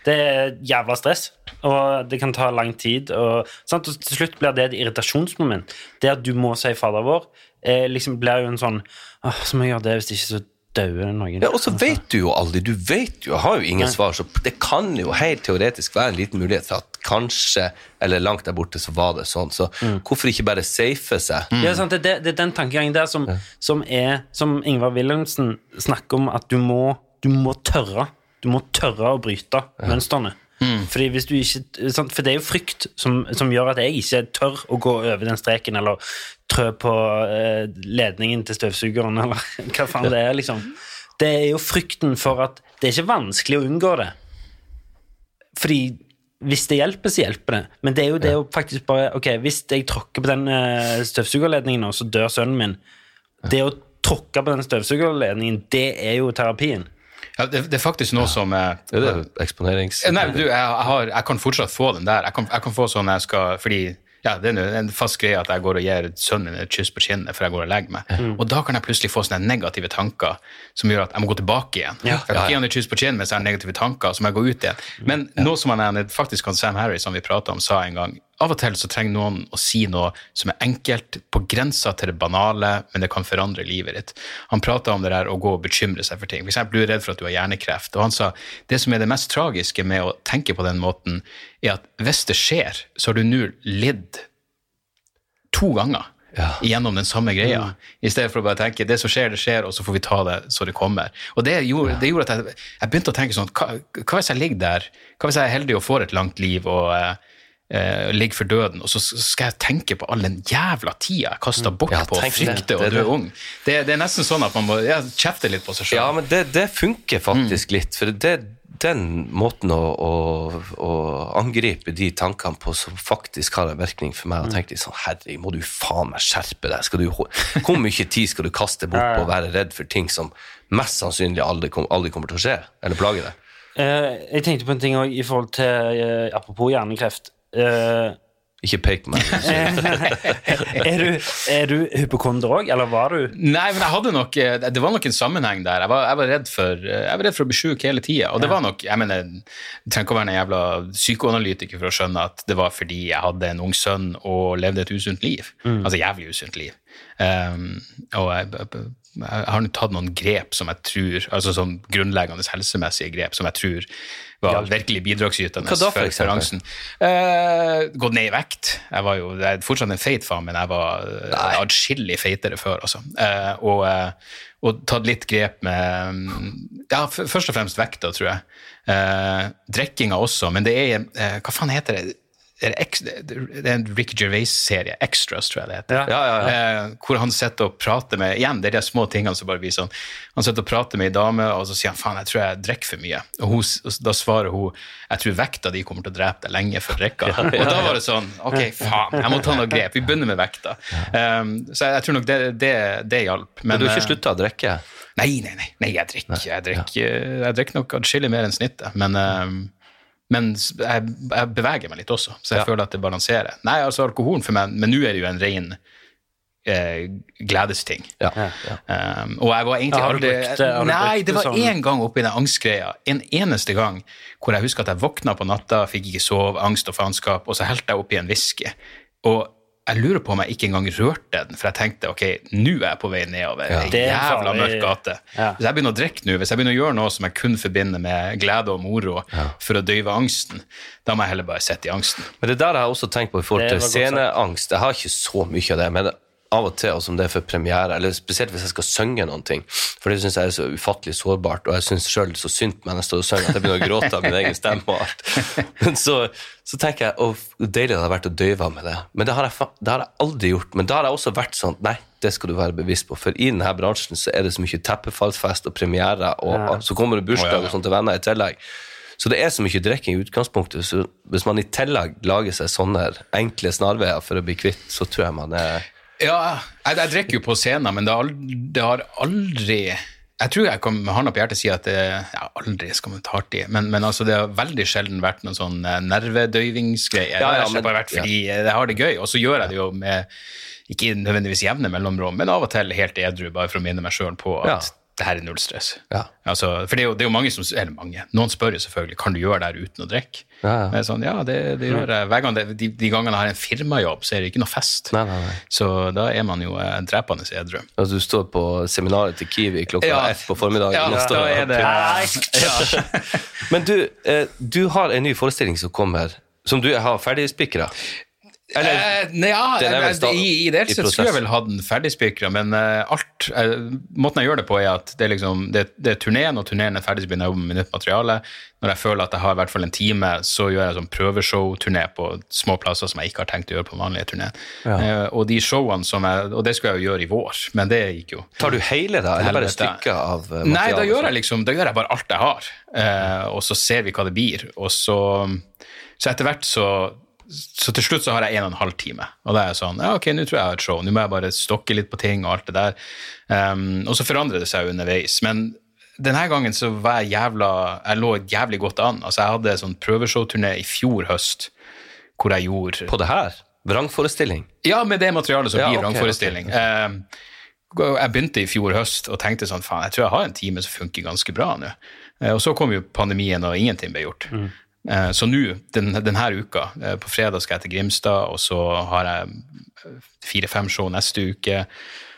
det er jævla stress, og det kan ta lang tid. Og, sant? og til slutt blir det et irritasjonsmoment. Det at du må si Fader vår, eh, liksom blir jo en sånn Åh, så må jeg gjøre det hvis det ikke så dauer noen. Ja, og så vet du jo aldri. Du vet jo, har jo ingen Nei. svar, så det kan jo helt teoretisk være en liten mulighet for at kanskje, eller langt der borte, så var det sånn. Så mm. hvorfor ikke bare safe seg? Mm. Ja, sant, det, det, er den tankegangen der som, ja. som, er Som Ingvar Wilhelmsen snakker om, at du må, du må tørre. Du må tørre å bryte ja. mønstrene. Mm. Fordi hvis du ikke, sant? For det er jo frykt som, som, gjør at jeg ikke tør å gå over den streken eller trø på eh, ledningen til støvsugeren, eller hva faen det er, liksom. Det er jo frykten for at det er ikke vanskelig å unngå det. Fordi hvis det hjelper, så hjelper det. Men det er jo det å faktisk bare Ok, hvis jeg tråkker på den eh, støvsugerledningen nå, så dør sønnen min. Det å tråkke på den støvsugerledningen, det er jo terapien. Ja, det, det, er faktisk noe ja. som er, Det er det eksponerings... Nei, du, jeg, har, jeg, kan fortsatt få den der. Jeg kan, jeg kan få sånn jeg skal Fordi ja, det er en fast greie at jeg går og gir sønnen min et kyss på kinnet før jeg går og legger meg. Mm. Og da kan jeg plutselig få sånne negative tanker som gjør at jeg må gå tilbake igjen. Ja. Jeg kan ikke gi han et kyss på kinnet mens jeg har negative tanker, så må jeg gå ut igjen. Men noe som han, faktisk Sam Harry, som vi prata om, sa en gang av og til så trenger noen å si noe som er enkelt, på grensa til det banale, men det kan forandre livet ditt. Han prata om det der å gå og bekymre seg for ting. Eksempel, du er redd for at du har hjernekreft. Og han sa det som er det mest tragiske med å tenke på den måten, er at hvis det skjer, så har du nå lidd to ganger. gjennom den samme greia. I stedet for å bare tenke det som skjer, det skjer, og så får vi ta det så det kommer. Og det gjorde, det gjorde at jeg, jeg begynte å tenke sånn hva, hva hvis jeg ligger der? Hva hvis jeg er heldig og får et langt liv og eh, eh, ligger for døden, og så skal jeg tenke på all den jævla tida jeg kasta bort Ja, på å frykte og å er dø ung? Det, det er nesten sånn at man må ja, kjefte litt på seg sjøl. Ja, men det, det funker faktisk litt. For det, den måten å, å, å angripe de tankene på som faktisk har en virkning for meg, og tenke litt sånn Herre, må du faen meg skjerpe deg. Skal du, hvor mye tid skal du kaste bort på å være redd for ting som mest sannsynlig aldri, aldri kommer til å skje, eller plage deg? Eh, jeg tenkte på en ting også, i forhold til eh, Apropos hjernekreft. Eh, Ikke pek på meg. er, du, er du hypokonder òg, eller var du Nei, men jeg hadde nok, eh, det var nok en sammenheng der. Jeg var, jeg var, redd, for, eh, jeg var redd for å bli sjuk hele tida. Og det var nok jeg mener, Du trenger ikke å være en jævla psykoanalytiker for å skjønne at det var fordi jeg hadde en ung sønn og levde et usunt liv. Mm. Altså jævlig usunt liv. Um, og jeg, jeg, har tatt noen grep som jeg tror Altså sånn grunnleggende helsemessige grep som jeg tror var virkelig bidragsytende for for, for eksempel? Eh, gått ned i vekt. Jeg var jo jeg er fortsatt en feit faen, men jeg var atskillig feitere før. Altså. Uh, og, uh, og tatt litt grep med mm, Ja, først og fremst vekta, tror jeg. Uh, drikkinga også, men det er Hva faen heter det? Er det, en Rick Gervais-serie, Extras, tror jeg det heter. Ja, ja, ja. Eh, hvor han sitter og prater med Igjen, det er de små tingene som bare blir sånn. Han sitter og prater med ei dame, og så sier han faen, jeg tror jeg drikker for mye. Og, hun, og da svarer hun jeg tror vekta di kommer til å drepe deg lenge før drikka. Og da var det sånn ok, faen, jeg må ta noe grep. Vi begynner med vekta. Um, så jeg, tror nok det, det, det hjalp. Men du har eh, ikke slutta å drikke? Nei, nei, nei. nei jeg drikker jeg drikker, jeg drikker nok atskillig mer enn snittet. Men, eh, men jeg, jeg beveger meg litt også, så jeg Ja. føler at det balanserer. Nei, altså alkoholen for meg, men nå er det jo en ren eh, gledesting. Um, og jeg var egentlig Ja, aldri brukt du Nei, det var sånn? én gang oppi den angstgreia. En eneste gang hvor jeg husker at jeg våkna på natta, fikk ikke sove, angst og faenskap, og så helte jeg oppi en whisky. Og jeg lurer på om jeg ikke engang rørte den, for jeg tenkte ok, nå er jeg på vei nedover. Ja. Ei jævla mørk gate. Ja. Hvis jeg begynner å drikke nå, hvis jeg begynner å gjøre noe som jeg kun forbinder med glede og moro for å døyve angsten, da må jeg heller bare sitte i angsten. Men det der har jeg også tenkt på i forhold til sceneangst. Jeg har ikke så mye av det, men av og til, også om det er for premiere, eller spesielt hvis jeg skal synge noen ting, for det syns jeg er så ufattelig sårbart, og jeg syns sjøl så synd på meg når jeg står og synger at jeg begynner å gråte av min egen stemme og alt. Men så, så tenker jeg å, hvor deilig det hadde vært å døyve av med det. Men det har, jeg, det har jeg aldri gjort. Men da har jeg også vært sånn Nei, det skal du være bevisst på, for i denne bransjen så er det så mye teppefallsfest og premierer, og Ja. så kommer det bursdag og sånt til venner i tillegg. Så det er så mye drikking i utgangspunktet, så hvis man i tillegg lager seg sånne enkle snarveier for å bli kvitt, så tror jeg man er Ja, jeg, jeg drikker jo på scenen, men det har, det har aldri Jeg tror jeg kan med hånda på hjertet si at det ja, aldri skal man ta hardt i, men, men altså, det har veldig sjelden vært noen sånn eh, nervedøyvingsgreie. Ja, ja, det har bare vært fordi jeg har det gøy, og så gjør jeg det jo med ikke nødvendigvis jevne mellomrom, men av og til helt edru, bare for å minne meg sjøl på at Ja. Det her er null stress. Ja. Altså, for det er, jo, det er jo mange som Eller mange. Noen spør jo selvfølgelig kan du gjøre det her uten å drikke. Ja, ja. Men sånn, ja, det, det gjør jeg. Hver gang det, de, de gangene jeg har en firmajobb, så er det ikke noe fest. Nei, nei, nei. Så da er man jo eh, drepende edru. Altså, du står på seminaret til Kiwi klokka Ja. ett på formiddagen. Ja, da er det Men du, eh, du har en ny forestilling som kommer, som du har ferdigspikra. Eller, Eh, ja, Den er vel jeg- sta- i, ideelt hele sett skulle jeg vel ha den ferdigspikra, men uh, alt uh, Måten jeg gjør det på, er at det er, liksom, det, det er turneen, og turneen er ferdig så begynner jeg å jobbe med nytt materiale. Når jeg føler at jeg har i hvert fall en time, så gjør jeg sånn prøveshow-turné på små plasser som jeg ikke har tenkt å gjøre på den vanlige turneen. Ja. Uh, og de showene som jeg Og det skulle jeg jo gjøre i vår, men det gikk jo. tar du hele, da? Eller bare stykker av materialet? Nei, da gjør jeg liksom Da gjør jeg bare alt jeg har, eh, og så ser vi hva det blir. Og så, så etter hvert så så til slutt så har jeg en og en halv time, og da er jeg sånn Ja, ok, nå tror jeg jeg har et show. Nå må jeg bare stokke litt på ting og alt det der. Um, og så forandrer det seg underveis. Men denne gangen så var jeg jævla Jeg lå jævlig godt an. Altså, jeg hadde sånn prøveshowturné i fjor høst hvor jeg gjorde På det her? Vrangforestilling? ja, med det materialet som Ja, blir okay, vrangforestilling. Eh, jeg begynte i fjor høst og tenkte sånn, faen, jeg tror jeg har en time som funker ganske bra nå. Eh, og så kom jo pandemien, og ingenting ble gjort. Eh, så nå, den, denne uka, eh, på fredag skal jeg til Grimstad, og så har jeg eh, fire-fem show neste uke,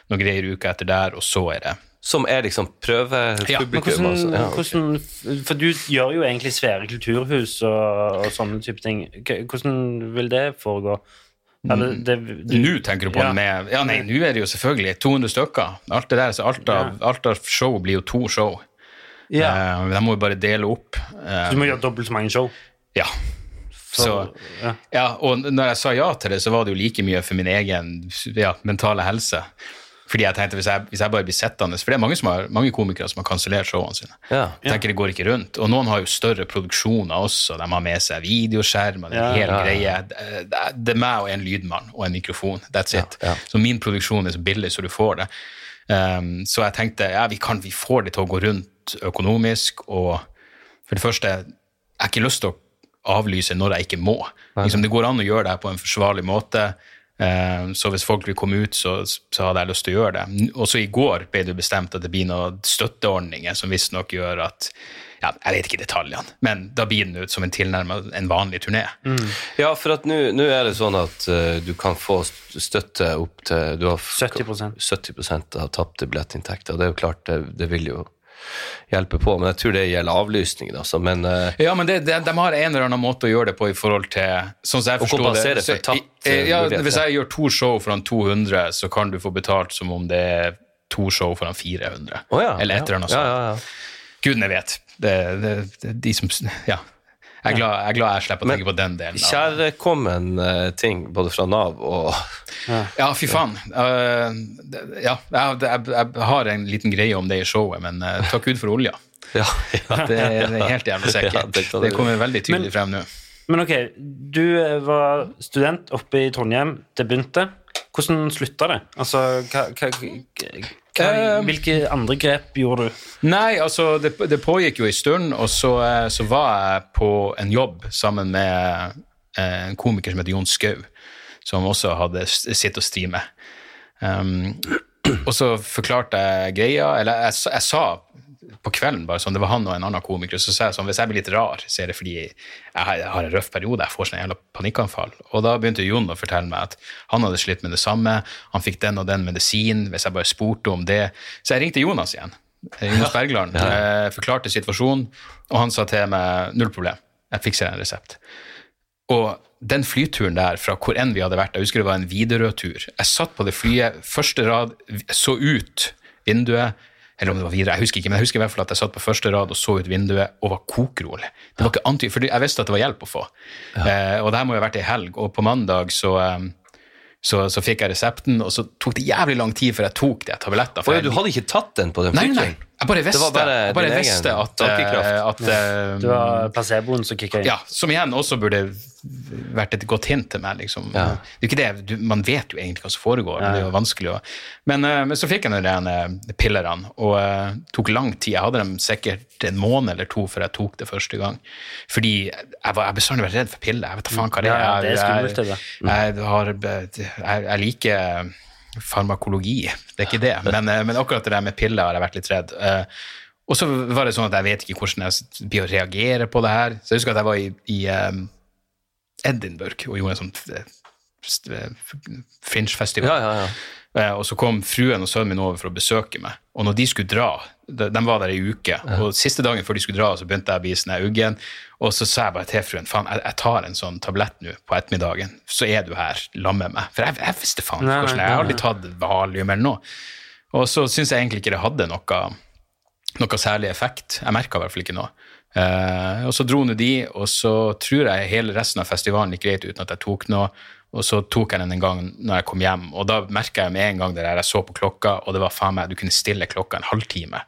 noen greier uka etter der, og så er det Som er liksom prøvepublikum? Ja, hvordan, altså. Ja, okay. hvordan, for du gjør jo egentlig svære kulturhus og, og sånne type ting. Hvordan vil det foregå? Eller, det- du- Nå tenker du på Ja. med Ja, nei, nå er det jo selvfølgelig 200 stykker. Alt det der, så alt av, alt av show blir jo to show. Ja. Uh, de må jo bare dele opp. Uh, Så du må gjøre dobbelt så mange show. Ja. Så, ja. ja, og når jeg sa ja til det, så var det jo like mye for min egen ja, mentale helse. Fordi jeg tenkte, hvis jeg, hvis jeg bare blir sittende For det er mange, som har, mange komikere som har kansellert showene sine. Ja. Jeg tenker Det går ikke rundt. Og noen har jo større produksjoner også. De har med seg videoskjerm og en Ja. hel Ja, greie. Det, det- det er meg og en lydmann og en mikrofon. That's it. Så min produksjon er så billig så du får det. Um, så jeg tenkte ja, vi, kan, vi får det til å gå rundt økonomisk. Og for det første, jeg har ikke lyst til å avlyse når jeg ikke må. Liksom, det går an å gjøre det her på en forsvarlig måte. Eh, Så hvis folk vil komme ut, så, så hadde jeg lyst til å gjøre det. Også i går ble det bestemt at det blir noen støtteordninger som visstnok gjør at ja, Jeg vet ikke detaljene, men da blir den ut som en tilnærmet en vanlig turné. Ja, for at nå er det sånn at uh, du kan få støtte opp til du har 70%. 70% av tapte billettinntekter. Det er jo klart, det, det vil jo hjelpe på, men jeg tror det gjelder avlysningen, altså. Men eh, Ja, men det, det, de har en eller annen måte å gjøre det på i forhold til sånn som jeg Å forstår kompensere det, for tapt, ja, Hvis jeg gjør to show foran 200, så kan du få betalt som om det er to show foran 400. oh, ja, eller et eller annet sånt. ja, ja. Gudene vet. Det, det, det, de som Ja. Jeg er, glad, jeg er glad jeg slipper å tenke på den delen. Kjærkommen eh, ting både fra Nav og Ja, fy faen. Uh, ja, jeg, jeg, jeg har en liten greie om det i showet, men uh, takk Gud for olja. Ja, ja, Det, er- det er helt jævlig Ja, sikkert. det det kommer veldig tydelig Men- frem nå. Men ok, du var student oppe i Trondheim. Det begynte. Hvordan slutta det? Altså, hva, hva, hva, Eh, hvilke andre grep gjorde du? Nei, altså, det, det pågikk jo en stund, og så, eh, så var jeg på en jobb sammen med eh, en komiker som heter Jon Skau, som også hadde sitt å streame. Um, og så forklarte jeg greia, eller jeg, sa- jeg sa på kvelden bare sånn, det var han og en annen komiker, så sa jeg sånn, hvis jeg blir litt rar, så er det fordi jeg har, en røff periode, jeg får sånn jævla panikkanfall. Og da begynte Jon å fortelle meg at han hadde slitt med det samme, han fikk den og den medisin, hvis jeg bare spurte om det. Så jeg ringte Jonas igjen, eh, Jonas Bergland, eh, forklarte situasjonen, og han sa til meg, null problem, jeg fikser en resept. Og den flyturen der, fra hvor enn vi hadde vært, jeg husker det var en Widerøe-tur. Jeg satt på det flyet, første rad, så ut vinduet, eller om det var videre, jeg husker ikke, men jeg husker i hvert fall at jeg satt på første rad og så ut vinduet og var kokrolig. Det var ikke anty, for jeg visste at det var hjelp å få. Eh, og det her må jo ha vært ei helg, og på mandag så, eh, så, så fikk jeg resepten, og så tok det jævlig lang tid før jeg tok de tablettene. for ja, jeg- Du hadde ikke tatt den på den Nei, nei, flyturen? Jeg bare visste, Det bare jeg bare visste at, eh, at ja. Det var placeboen som kicka inn. ja, som igjen også burde vært et godt hint til meg. Liksom. Det er ikke det, du, Man vet jo egentlig hva som foregår, men det er jo vanskelig å Men, eh, men så fikk jeg de pillerne, og uh, tok lang tid. Jeg hadde dem sikkert en måned eller to før jeg tok det første gang. Fordi jeg, har bestandig vært redd for piller. Jeg vet da faen hva det er. Ja, ja, det er skummelt, jeg, det jeg, jeg, jeg liker farmakologi, det er ikke det. Men, eh, men akkurat det der med piller har jeg vært litt redd. Eh, og så var det sånn at jeg vet ikke hvordan jeg blir å reagere på det her. Så jeg husker at jeg var i, i um, Edinburgh og gjorde en sånn eh, st- eh, Fringe-festival. Ja, ja, ja. Eh, Og så kom fruen og sønnen min over for å besøke meg. Og når de skulle dra, de, var der i uke, og siste dagen før de skulle dra, så begynte jeg å bli sånn uggen. Og så sa jeg bare til fruen faen, jeg, jeg tar en sånn tablett nå på ettermiddagen, så er du her sammen med meg. For jeg, jeg visste faen ikke hvordan jeg, har aldri tatt valium eller noe. Og så syns jeg egentlig ikke det hadde noe, noe særlig effekt. Jeg merka i hvert fall ikke noe. Uh, og så dro nå de, og så tror jeg hele resten av festivalen gikk greit uten at jeg tok noe. Og så tok jeg den en gang når jeg kom hjem, og da merka jeg med en gang det der, jeg så på klokka, og det var faen meg, du kunne stille klokka en halvtime.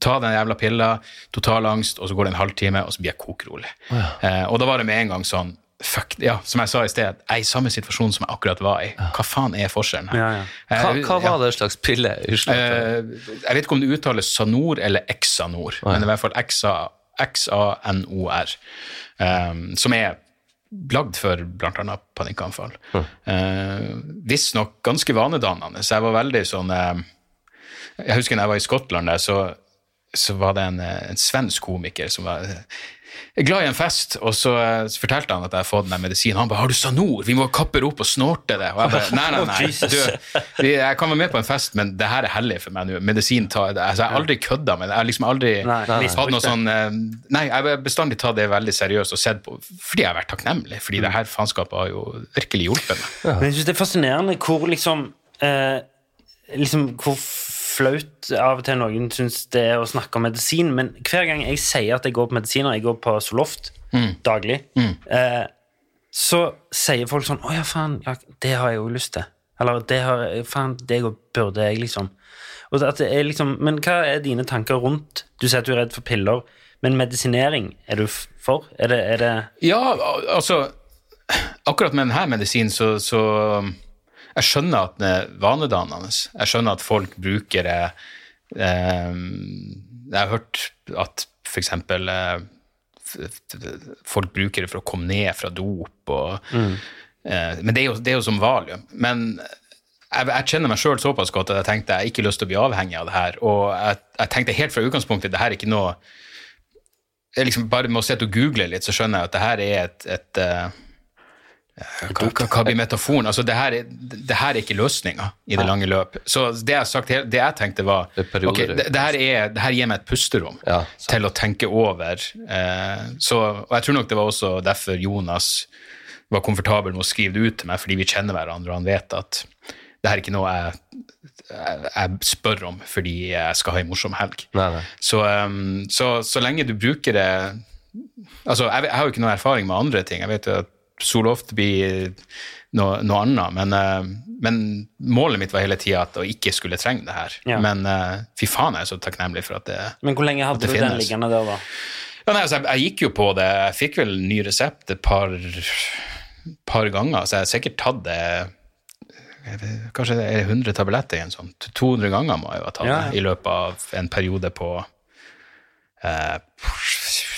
Ta den jævla pilla, total angst, og så går det en halvtime, og så blir jeg kokrolig. Eh, og da var det med en gang sånn Fuck, ja, som jeg sa i sted, jeg er i samme situasjon som jeg akkurat var i. Hva faen er forskjellen? her? Ja, ja. Eh, Hva, hva var det slags pille? Eh, jeg vet ikke om det uttales Sanor eller Exanor, men det er i hvert fall XA XANOR, eh, som er lagd for bl.a. panikkanfall. Uh, Visstnok ganske vanedannende, så jeg var veldig sånn eh, Jeg husker når jeg var i Skottland, der, så, så var det en, eh, en svensk komiker som var er glad i en fest, og så, eh, så fortalte han at jeg har fått den medisinen. Han bare 'Har du Sanor? Vi må kappe det opp og snorte det.' Og jeg bare 'Nei, nei, nei. Du, jeg kan være med på en fest, men det her er hellig for meg nå. Medisin tar. Altså, jeg har aldri kødda med det. Jeg har liksom aldri Nei, nei, hatt noe sånn eh, Nei, jeg har bestandig tatt det veldig seriøst og sett på fordi jeg har vært takknemlig. Fordi det her faenskapet har jo virkelig hjulpet meg. Men jeg synes det er fascinerende hvor liksom eh, Liksom hvor flaut av og til noen syns det er å snakke om medisin, men hver gang jeg sier at jeg går på medisiner, jeg går på Soloft Mm. daglig, eh, så sier folk sånn 'Å ja, faen, ja, det har jeg jo lyst til'. Eller 'det har faen, det går- burde jeg', liksom. Liksom. Men hva er dine tanker rundt Du sier at du er redd for piller, men medisinering, er du for? Er det, er det Ja, altså Akkurat med denne medisinen så, så Jeg skjønner at det er vanedannende. Jeg skjønner at folk bruker det eh, Jeg har hørt at for eh, folk bruker det for å komme ned fra dop og eh, Men det er, jo, det er jo som valium. Men jeg, jeg kjenner meg sjøl såpass godt at jeg tenkte jeg ikke lyst til å bli avhengig av det her. Og jeg, jeg tenkte helt fra utgangspunktet det her er ikke noe jeg liksom Bare med å se at du googler litt, så skjønner jeg at det her er et, et eh, hva, hva, blir metaforen? Altså, det her er, det her er ikke løsninga i det lange løp. Så det jeg, sagt, det jeg tenkte, var perioder, okay, det, det, her er, det her gir meg et pusterom til å tenke over. Eh, så, og jeg tror nok det var også derfor Jonas var komfortabel med å skrive det ut til meg, fordi vi kjenner hverandre, og han vet at det her er ikke noe jeg, jeg, jeg spør om fordi jeg skal ha en morsom helg. Så, um, så, så lenge du bruker det Altså, jeg, jeg har jo ikke noe erfaring med andre ting. Jeg vet jo at Soloft blir noe, noe annet, men, eh, men målet mitt var hele tida å ikke skulle trenge det her. Ja. Men eh, fy faen, jeg er så takknemlig for at det finnes. Men hvor lenge hadde du den liggende der, da? Ja, nei, altså, jeg, jeg gikk jo på det. Jeg fikk vel ny resept et par, par ganger, så jeg har sikkert tatt det Kanskje det er 100 tabletter i en sånn 200 ganger må jeg jo ha tatt Ja, det i løpet av en periode på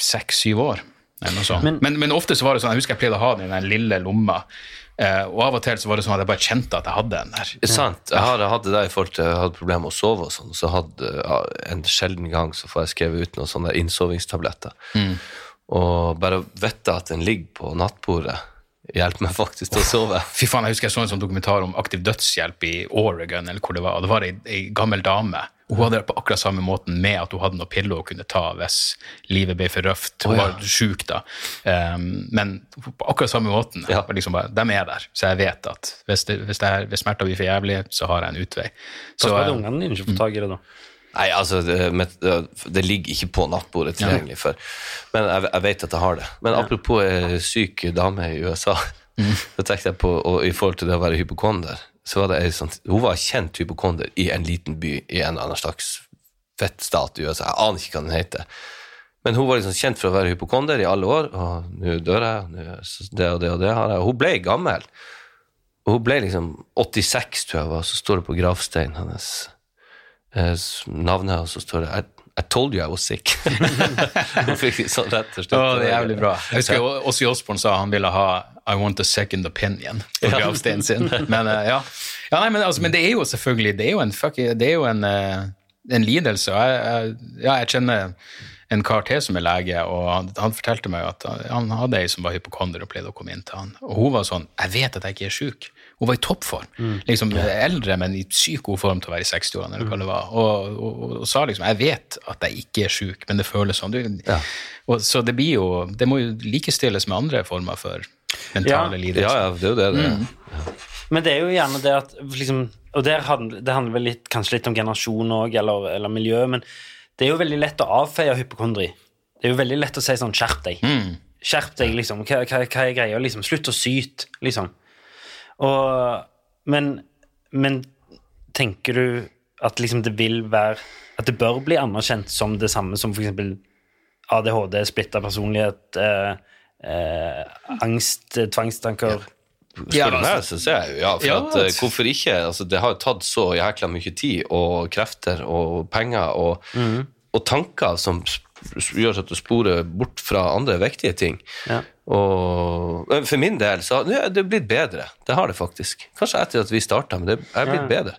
seks-syv år. Men- Men, men, ofte så var det sånn, jeg husker jeg pleide å ha den i den lille lomma, eh, og av og til så var det sånn at jeg bare kjente at jeg hadde den der. Er sant. Jeg har hatt det der i forhold til jeg hadde problemer med å sove og sånn, så hadde ja, en sjelden gang så får jeg skrevet ut noen sånne innsovingstabletter. Mm. Og bare å vite at den ligger på nattbordet, hjelper meg faktisk til å sove. Fy faen, jeg husker jeg så en sånn dokumentar om aktiv dødshjelp i Oregon, eller hvor det var, og det var ei, ei gammel dame. Hun hadde det på akkurat samme måten med at hun hadde noen piller hun kunne ta hvis livet ble for røft. Hun oh, ja. var sjuk da. Um, men på akkurat samme måten. var Liksom bare, de er der, så jeg vet at hvis, det, hvis, det er, hvis smerter blir for jævlig, så har jeg en utvei. Hva skal eh, ungene dine ikke få tak i det, da? Nei, altså, det, det ligger ikke på nattbordet tilgjengelig for Men jeg, jeg vet at jeg har det. Men apropos ei syk dame i USA, så tenkte jeg på, og i forhold til det å være hypokonder, så var det ei sånn Hun var kjent hypokonder i en liten by i en eller annen slags fettstat i USA. Jeg aner ikke hva den heter. Men hun var liksom kjent for å være hypokonder i alle år, og nå dør jeg, det og det og det har jeg. Hun ble gammel. Og hun ble liksom 86, tror jeg var, så står det på gravsteinen hennes eh, navnet, og så står det I, I told you I was sick. Sånn rett og slett. Å, det er jævlig bra. Jeg husker Åssi Osborn sa han ville ha I want a second opinion på gravsteinen sin. Men eh, ja. ja nei, men, altså, men det er jo selvfølgelig Det er jo en, fuck, det er jo en, eh, en lidelse. Jeg, jeg, ja, jeg kjenner en kar til som er lege, og han, han fortalte meg at han hadde ei som var hypokonder og pleide å komme inn til han. Og hun var sånn Jeg vet at jeg ikke er sjuk. Hun var i toppform. Mm. Liksom eldre, men i sykt god form til å være i 60-årene, eller hva det var. Og, og, og, og sa liksom Jeg vet at jeg ikke er sjuk, men det føles sånn. Du, og, så det blir jo Det må jo likestilles med andre former for mentale Ja. lidelser. Ja, ja, det er jo det det. Mm. Men det er jo gjerne det at liksom, Og handler, det handler vel litt, kanskje litt om generasjon òg, eller, eller miljø, men det er jo veldig lett å avfeie hypokondri. Det er jo veldig lett å si sånn 'skjerp deg'. Skjerp deg, liksom. Hva, hva, hva er greia? Liksom? Slutt å syte, liksom. Og, men, men tenker du at liksom det vil være At det bør bli anerkjent som det samme som f.eks. ADHD, splitta personlighet, eh, eh, angst, tvangstanker Spør du meg, så jeg ja. For Ja, at, eh, hvorfor ikke? Altså, det har jo tatt så jækla mye tid og krefter og penger og, og tanker som gjør at du sporer bort fra andre viktige ting. Og for min del så ja, det er blitt bedre. Det har det faktisk. Kanskje etter at vi starta, men det er blitt bedre.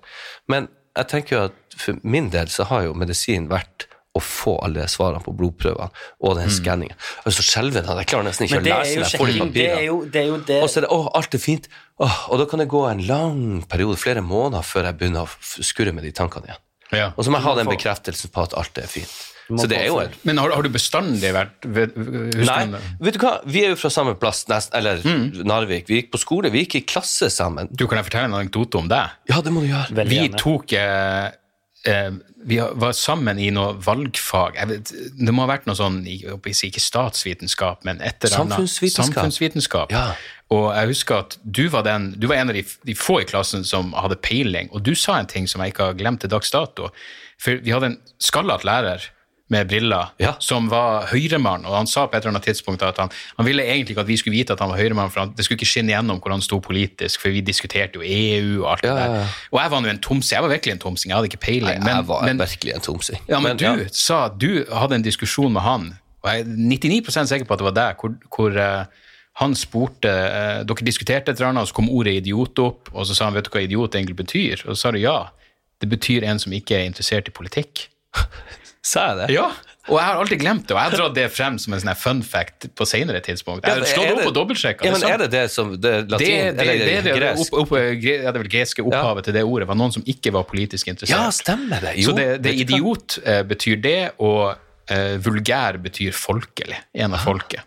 Men jeg tenker jo at for min del så har jo medisin vært å få alle svarene på blodprøvene og den skanningen. Jeg er så skjelven at jeg klarer nesten ikke Mm. Det å lese jo jeg får de. Det papirene. det. Det. Og så er det 'Å, alt er fint'. Åh, og da kan det gå en lang periode, flere måneder, før jeg begynner å skurre med de tankene igjen. Ja. Og så må jeg ha den bekreftelsen på at alt er fint. Så det er jo en Men har, har du bestandig vært ved- Nei, vet du hva? Vi er jo fra samme plass, nest, eller Narvik. Vi gikk på skole, vi gikk i klasse sammen. Du Kan jeg fortelle en anekdote om deg? Ja, det må du gjøre. vi tok eh, eh, Vi var sammen i noe valgfag. Jeg vet, det må ha vært noe sånn ikke statsvitenskap, men et eller annet Samfunnsvitenskap. samfunnsvitenskap. Og jeg husker at du var, den, du var en av de, de få i klassen som hadde peiling, og du sa en ting som jeg ikke har glemt til dags dato. For vi hadde en skallet lærer med briller som var høyremann, og han sa på et eller annet tidspunkt at han, han ville egentlig ikke at vi skulle vite at han var høyremann, for han, det skulle ikke skinne gjennom hvor han sto politisk, for vi diskuterte jo EU og alt det der. Og jeg var nå en tomsing, jeg var virkelig en tomsing, jeg hadde ikke peiling. Nei, jeg var virkelig en tomsing. Ja, men, Men, du ja. sa du hadde en diskusjon med han, og jeg er 99% sikker på at det var deg, hvor, hvor uh, han spurte uh, Dere diskuterte et eller annet, og så kom ordet idiot opp, og så sa han vet du hva idiot egentlig betyr? Og så sa du ja. Det betyr en som ikke er interessert i politikk. Sa jeg det? Ja. Og jeg har alltid glemt det, og jeg har dratt det frem som en sånn fun fact på senere tidspunkt. Jeg har slått er opp og dobbeltsjekka. Ja, men er det det som det er latin, det, det, eller det, det, gresk? opp, opp, gre- ja, det er vel greske opphavet til det ordet var noen som ikke var politisk interessert. Ja, stemmer det. Jo, Så det, det idiot uh, betyr det, og uh, vulgær betyr folkelig. En av folket.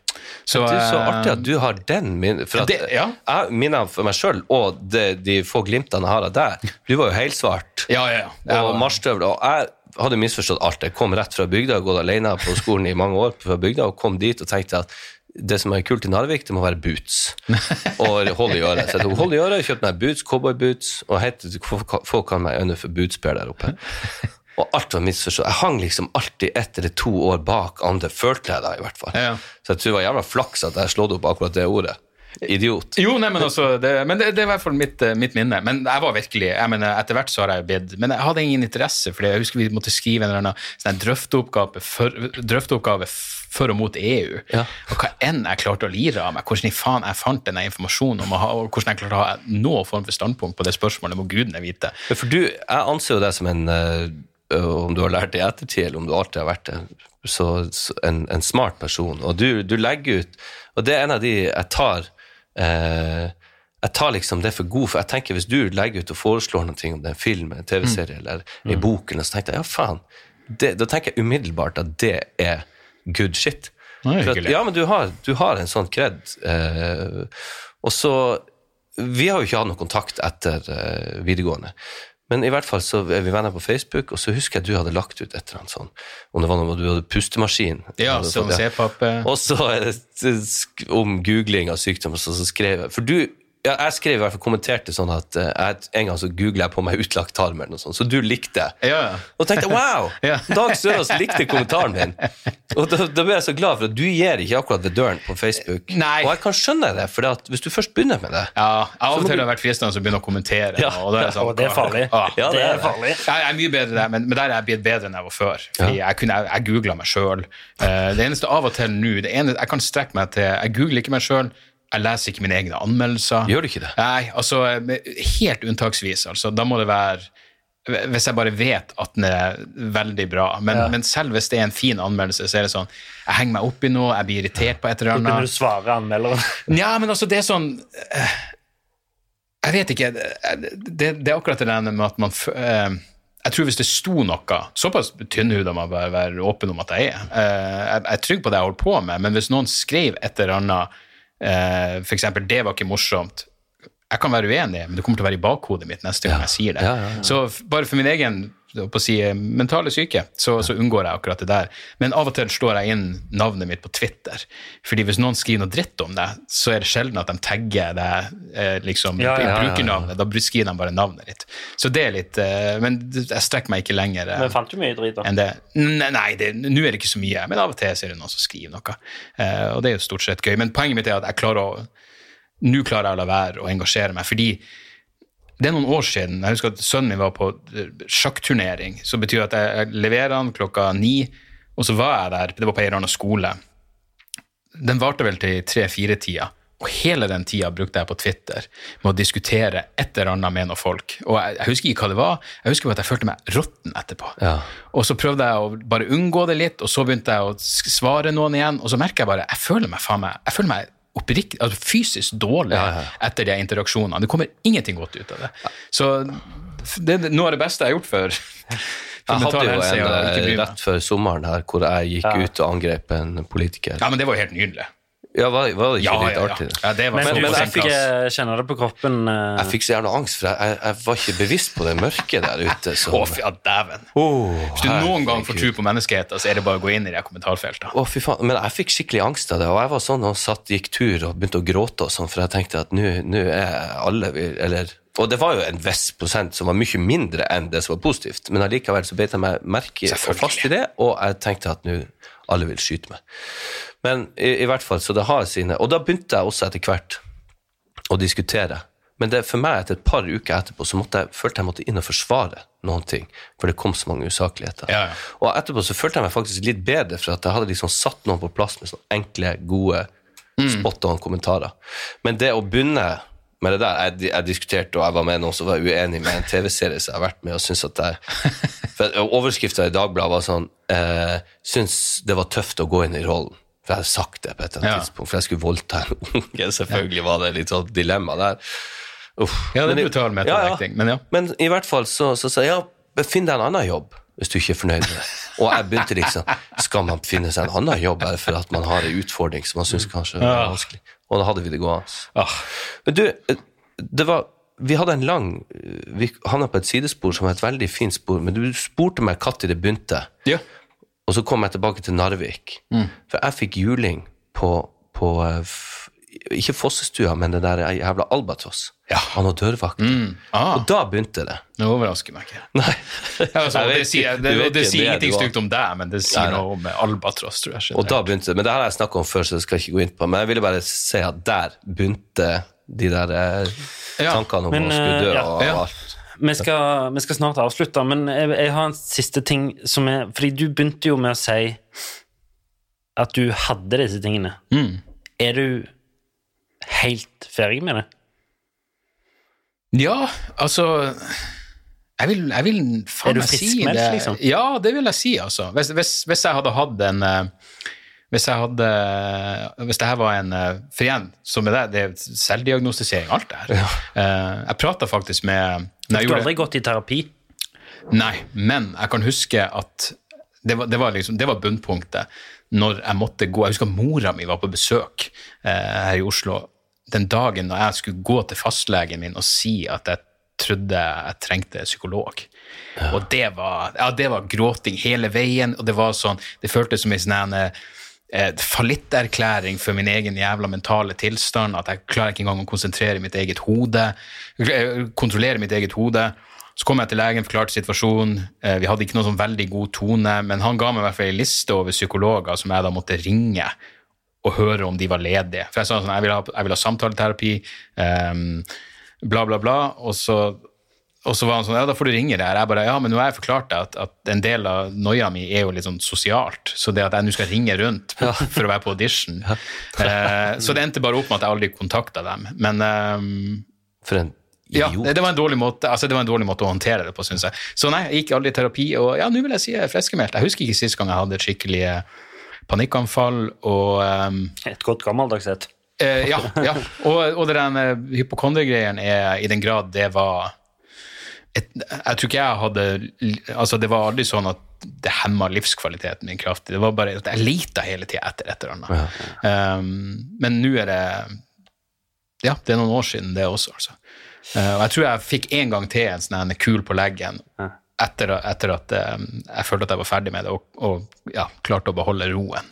Så, du, så eh, artig at du har den min, for at Det- ja. Jeg minner for meg sjøl, og de, de få glimtene jeg har av deg. Du var jo helsvart Ja, ja, ja. og marsjstøvler. Og jeg hadde misforstått alt. Jeg kom rett fra bygda, gått alene på skolen i mange år fra bygda, og kom dit og tenkte at det som er kult i Narvik, det må være boots. Og hold i øret. Så jeg tok hold i øret, kjøpte meg boots, cowboyboots, og het, folk kaller meg Øyne for Bootsper der oppe. Og alt var misforstått. Jeg hang liksom alltid ett eller to år bak andre, følte jeg da i hvert fall. Så jeg tror det var jævla flaks at jeg slått opp akkurat det ordet. Idiot. Jo, nei, men, altså, det, men det, det er i hvert fall mitt, eh, mitt minne. Men jeg var virkelig, jeg mener, etter hvert så har jeg bedt Men jeg hadde ingen interesse, for jeg husker vi måtte skrive en eller annen sånn drøfteoppgave, for, drøfteoppgave for og mot EU. Og hva enn jeg klarte å lire av meg, hvordan i faen jeg fant denne informasjonen om ha, og hvordan jeg klarte å ha noen form for standpunkt på det spørsmålet, må gudene vite. For du, jeg anser jo deg som en eh, Om du har lært det i ettertid, eller om du alltid har vært det, så, så en, en smart person. Og du, du legger ut Og det er en av de jeg tar eh, Jeg tar liksom det for god, for jeg tenker hvis du legger ut og foreslår noe om det er en film, en TV-serie eller en Mm. bok, eller så tenker jeg ja, faen. Det, da tenker jeg umiddelbart at det er good shit. For at, ja, men du har, du har en sånn kred. Eh, og så Vi har jo ikke hatt noe kontakt etter eh, videregående. Men i hvert fall så er vi venner på Facebook, og så husker jeg du hadde lagt ut et eller annet sånn, om det var noe du hadde pustemaskin. Ja, som C-papp. Og så om googling av sykdom, og så, så skrev jeg For du ja, jeg skrev i hvert fall kommenterte sånn at eh, jeg, en gang så googla jeg på meg utlagt tarm, eller noe sånt, så du likte. Ja. Og tenkte wow! Dag Sørås likte kommentaren min. Og da, da ble jeg så glad, for at du gir ikke akkurat ved døren på Facebook. Nei. Og jeg kan skjønne det, for at hvis du først begynner med det Ja, Av og til har det vært fristende å begynne å kommentere. Ja. og, er det sånn, Og det er farlig. Ja, det er farlig. Jeg er mye bedre der, men, men der er jeg blitt bedre enn jeg var før. Fordi jeg, kunne, jeg, jeg googla meg sjøl. det eneste av og til nå det Jeg kan strekke meg til Jeg googler ikke meg sjøl. Jeg leser ikke mine egne anmeldelser. Gjør du ikke det? Nei, altså Helt unntaksvis. altså. Da må det være hvis jeg bare vet at den er veldig bra. Men, Ja. men selv hvis det er en fin anmeldelse, så er det sånn Jeg henger meg opp i noe, jeg blir irritert på et eller Da begynner annet. du å svare anmelderen. Ja, men altså, det er sånn eh, Jeg vet ikke. Det, det, er akkurat det der med at man eh, Jeg tror hvis det sto noe Såpass tynnhuda må jeg bare være åpen om at jeg er. Eh, jeg, jeg er trygg på det jeg holder på med, men hvis noen skrev et eller annet eh, For eksempel 'det var ikke morsomt', jeg kan være uenig, men det kommer til å være i bakhodet mitt neste gang jeg sier det. Ja, ja, ja. Så bare for min egen på å si, mentale syke, så, så unngår jeg akkurat det der. Men av og til slår jeg inn navnet mitt på Twitter. Fordi hvis noen skriver noe dritt om deg, så er det sjelden at de tagger deg eh, liksom, Ja, ja, ja, brukernavnet. Da skriver de bare navnet ditt. Så det er litt eh, Men jeg strekker meg ikke lenger. eh, Men fant du mye drit, da? enn det. Nei, nei nå er det ikke så mye, men av og til så er det noen som skriver noe. Eh, og det er jo stort sett gøy. Men poenget mitt er at jeg klarer å Nå klarer jeg å la være å engasjere meg, fordi det er noen år siden. Jeg husker at sønnen min var på eh, sjakkturnering. Så betyr det at jeg- leverer han klokka ni, og så var jeg der. Det var på en eller annen skole. Den varte vel til tre-fire-tida. Og hele den tida brukte jeg på Twitter med å diskutere et eller annet med noen folk. Og jeg, jeg husker ikke hva det var, jeg husker bare at jeg følte meg råtten etterpå. Og så prøvde jeg å bare unngå det litt, og så begynte jeg å svare noen igjen, og så merker jeg bare jeg føler meg faen meg, jeg føler meg oppriktig, altså fysisk dårlig etter de interaksjonene. Det kommer ingenting godt ut av det. Så det er noe av det beste jeg har gjort for, for Jeg hadde jo en eh, rett før sommeren her hvor jeg gikk Ja. ut og angrep en politiker. Ja, men det var jo helt nydelig. Ja, var, var det ikke Ja, litt ja, artig? Ja, det var Men, men, du på fikk eh, kjenne det på kroppen. Uh... Jeg fikk så jævla angst, for jeg, jeg, jeg var ikke bevisst på det mørket der ute. Så. Å, fy dæven. Hvis du noen gang får tro på menneskeheten, så er det bare å gå inn i de kommentarfeltene. Å, fy faen. Men jeg fikk skikkelig angst av det, og jeg var sånn og satt, gikk tur og begynte å gråte og sånn, for jeg tenkte at nå er alle Eller Og det var jo en viss prosent som var mye mindre enn det som var positivt, men allikevel så beit jeg meg merke fast i det, og jeg tenkte at nå alle vil skyte meg. Men i, i hvert fall, så det har sine Og da begynte jeg også etter hvert å diskutere. Men det, for meg, etter et par uker etterpå, så jeg, følte jeg måtte inn og forsvare noen ting. For det kom så mange usakligheter. Ja, ja. Og etterpå så følte jeg meg faktisk litt bedre, for at jeg hadde liksom satt noen på plass med sånne enkle, gode, spot on kommentarer. Men det å begynne med det der Jeg, jeg diskuterte, og jeg var med noen som var uenig med en TV-serie som jeg har vært med, og syns at jeg for Overskrifta i Dagbladet var sånn eh, Syns det var tøft å gå inn i rollen. For jeg hadde sagt det på et eller annet Ja. tidspunkt, for jeg skulle voldta en unge. Selvfølgelig var det litt sånn dilemma der. Uff. Ja, det er brutal metavekting, men ja. Men i hvert fall så så sa jeg ja, finn deg en annen jobb hvis du ikke er fornøyd med det. Og jeg begynte liksom Skal man finne seg en annen jobb bare for at man har en utfordring som man syns kanskje er vanskelig? Og da hadde vi det gående. Ah. Men du, det var vi hadde en lang Vi havna på et sidespor som var et veldig fint spor, men du spurte meg når det begynte. Ja. Og så kom jeg tilbake til Narvik. Mm. For jeg fikk juling på, på eh, f- Ikke Fossestua, men det der jævla Albatross. Han og dørvakten. Ah. Og da begynte det. Det overrasker meg ikke. Nei. Altså, det sier, det, det, det sier ingenting stygt om deg, men det sier Nei, noe om albatross, tror jeg. Og da begynte det. Men det her har jeg snakka om før, så det skal jeg ikke gå inn på. Men jeg ville bare si at der begynte de der eh, tankene om Men, å skulle dø eh, ja. og Ja. alt. Vi skal, vi skal snart avslutte, men jeg, jeg har en siste ting som er Fordi du begynte jo med å si at du hadde disse tingene. Mm. Er du helt ferdig med det? Ja, altså Jeg vil, jeg vil faen du meg si det. liksom? Ja, det vil jeg si, altså. Hvis, hvis, hvis jeg hadde hatt en eh, hvis jeg hadde Hvis det her var en eh, For igjen, så med deg, det er selvdiagnostisering, alt det her. Ja. Jeg prata faktisk med Du har aldri gått i terapi? Nei, men jeg kan huske at det var, det var, liksom, det var bunnpunktet når jeg måtte gå. Jeg husker mora mi var på besøk eh, her i Oslo den dagen når jeg skulle gå til fastlegen min og si at jeg trodde jeg trengte psykolog. Og det var, ja, det var gråting hele veien, og det var sånn Det føltes som en sånn eh, fallitterklæring for min egen jævla mentale tilstand, at jeg klarer ikke engang å konsentrere mitt eget hode, eh, kontrollere mitt eget hode. Så kom jeg til legen, forklarte situasjonen. Eh, Vi hadde ikke noen sånn veldig god tone, men han ga meg i hvert fall en liste over psykologer som jeg da måtte ringe og høre om de var ledige. For jeg sa sånn, jeg vil ha, jeg vil ha samtaleterapi, um, bla, bla, bla. Og så, og så var han sånn, ja, da får du ringe der. Jeg bare, ja, men nå har jeg forklart deg at, at en del av noia mi er jo litt sånn sosialt, så det at jeg nå skal ringe rundt for å være på audition. Eh, så det endte bare opp med at jeg aldri kontakta dem. Men um, For en idiot. ja, det det var en dårlig måte altså det var en dårlig måte å håndtere det på, syns jeg. Så nei, jeg gikk aldri i terapi, og ja, nå vil jeg si jeg er friskmeldt. Jeg husker ikke sist gang jeg hadde et skikkelig eh, panikkanfall, og um, Et godt gammeldags et. eh, ja, ja. Og, og det den uh, hypokondregreien er i den grad det var et, Jeg tror ikke jeg hadde Altså, det var aldri sånn at det hemma livskvaliteten min kraftig. Det var bare at jeg leita hele tida etter et eller annet. Um, men nå er det Ja, det er noen år siden det også, altså. Uh, og jeg tror jeg fikk en gang til en sånn kul på leggen etter, etter at um, jeg følte at jeg var ferdig med det, og, og ja, klarte å beholde roen.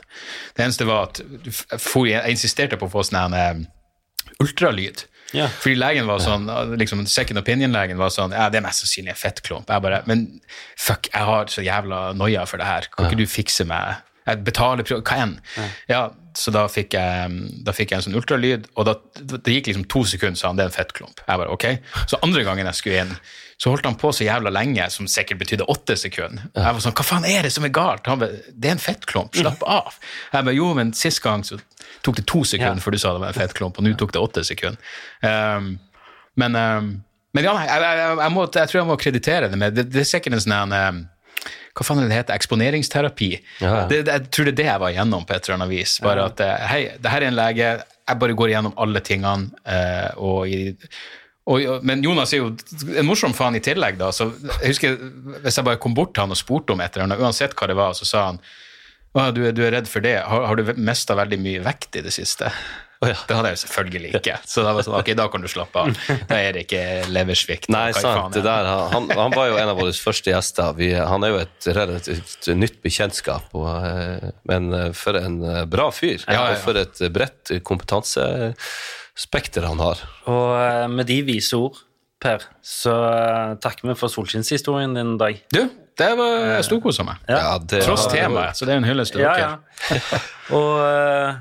Det eneste var at jeg, for, jeg insisterte på å få sånn eh, ultralyd. Ja. Fordi legen var sånn, liksom second opinion-legen var sånn, ja, det er mest sannsynlig en fettklump. Jeg bare, men fuck, jeg har så jævla noia for det her. Kan ikke du fikse meg? Jeg betaler, hva enn? Ja, så da fikk jeg, da fikk jeg en sånn ultralyd, og da, det gikk liksom to sekunder, sa han, det er en fettklump. Jeg bare, ok. Så andre gangen jeg skulle inn, så holdt han på så jævla lenge, som sikkert betydde åtte sekunder. Jeg var sånn, hva faen er det som er galt? Han bare, det er en fettklump, slapp av. Jeg bare, jo, men sist gang så tok det to sekunder før du sa det var en fet klump, og nå tok det åtte sekunder. Um, men, um, men ja, jeg, jeg, jeg, må, jeg, tror jeg må kreditere det med Det, det er sikkert en sånn um, hva faen er det heter, eksponeringsterapi. Ja. Det, det, jeg tror det er det jeg var igjennom på et eller annet vis. Bare ja. at eh, hei, det her er en lege, jeg bare går igjennom alle tingene. Uh, og i og, men Jonas er jo en morsom faen i tillegg. da, så jeg husker Hvis jeg bare kom bort til han og spurte om et eller annet, uansett hva det var, så sa han å, du, du er redd for det. Har, har du mista veldig mye vekt i det siste? Oh, ja. Det hadde jeg jo selvfølgelig ikke. Så da var det sånn, ok, da kan du slappe av. Da er det ikke leversvikt. Nei, sant. Det der, han, han, var jo en av våre første gjester. Vi, han er jo et relativt nytt bekjentskap. Og, eh, men eh, for en eh, bra fyr. Ja, ja, og for et bredt kompetanse spekter han har. Og med de vise ord, Per, så takker vi for solskinnshistorien din i dag. Du, det var jeg storkosa meg. Ja. Ja, Tross temaet, så det er en hyllest til dere. Ja, og uh,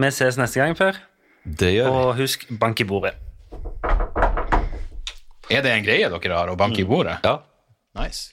vi ses neste gang, Per. Det gjør vi. Og husk, bank i bordet. Er det en greie dere har, å banke i bordet? Ja. Nice.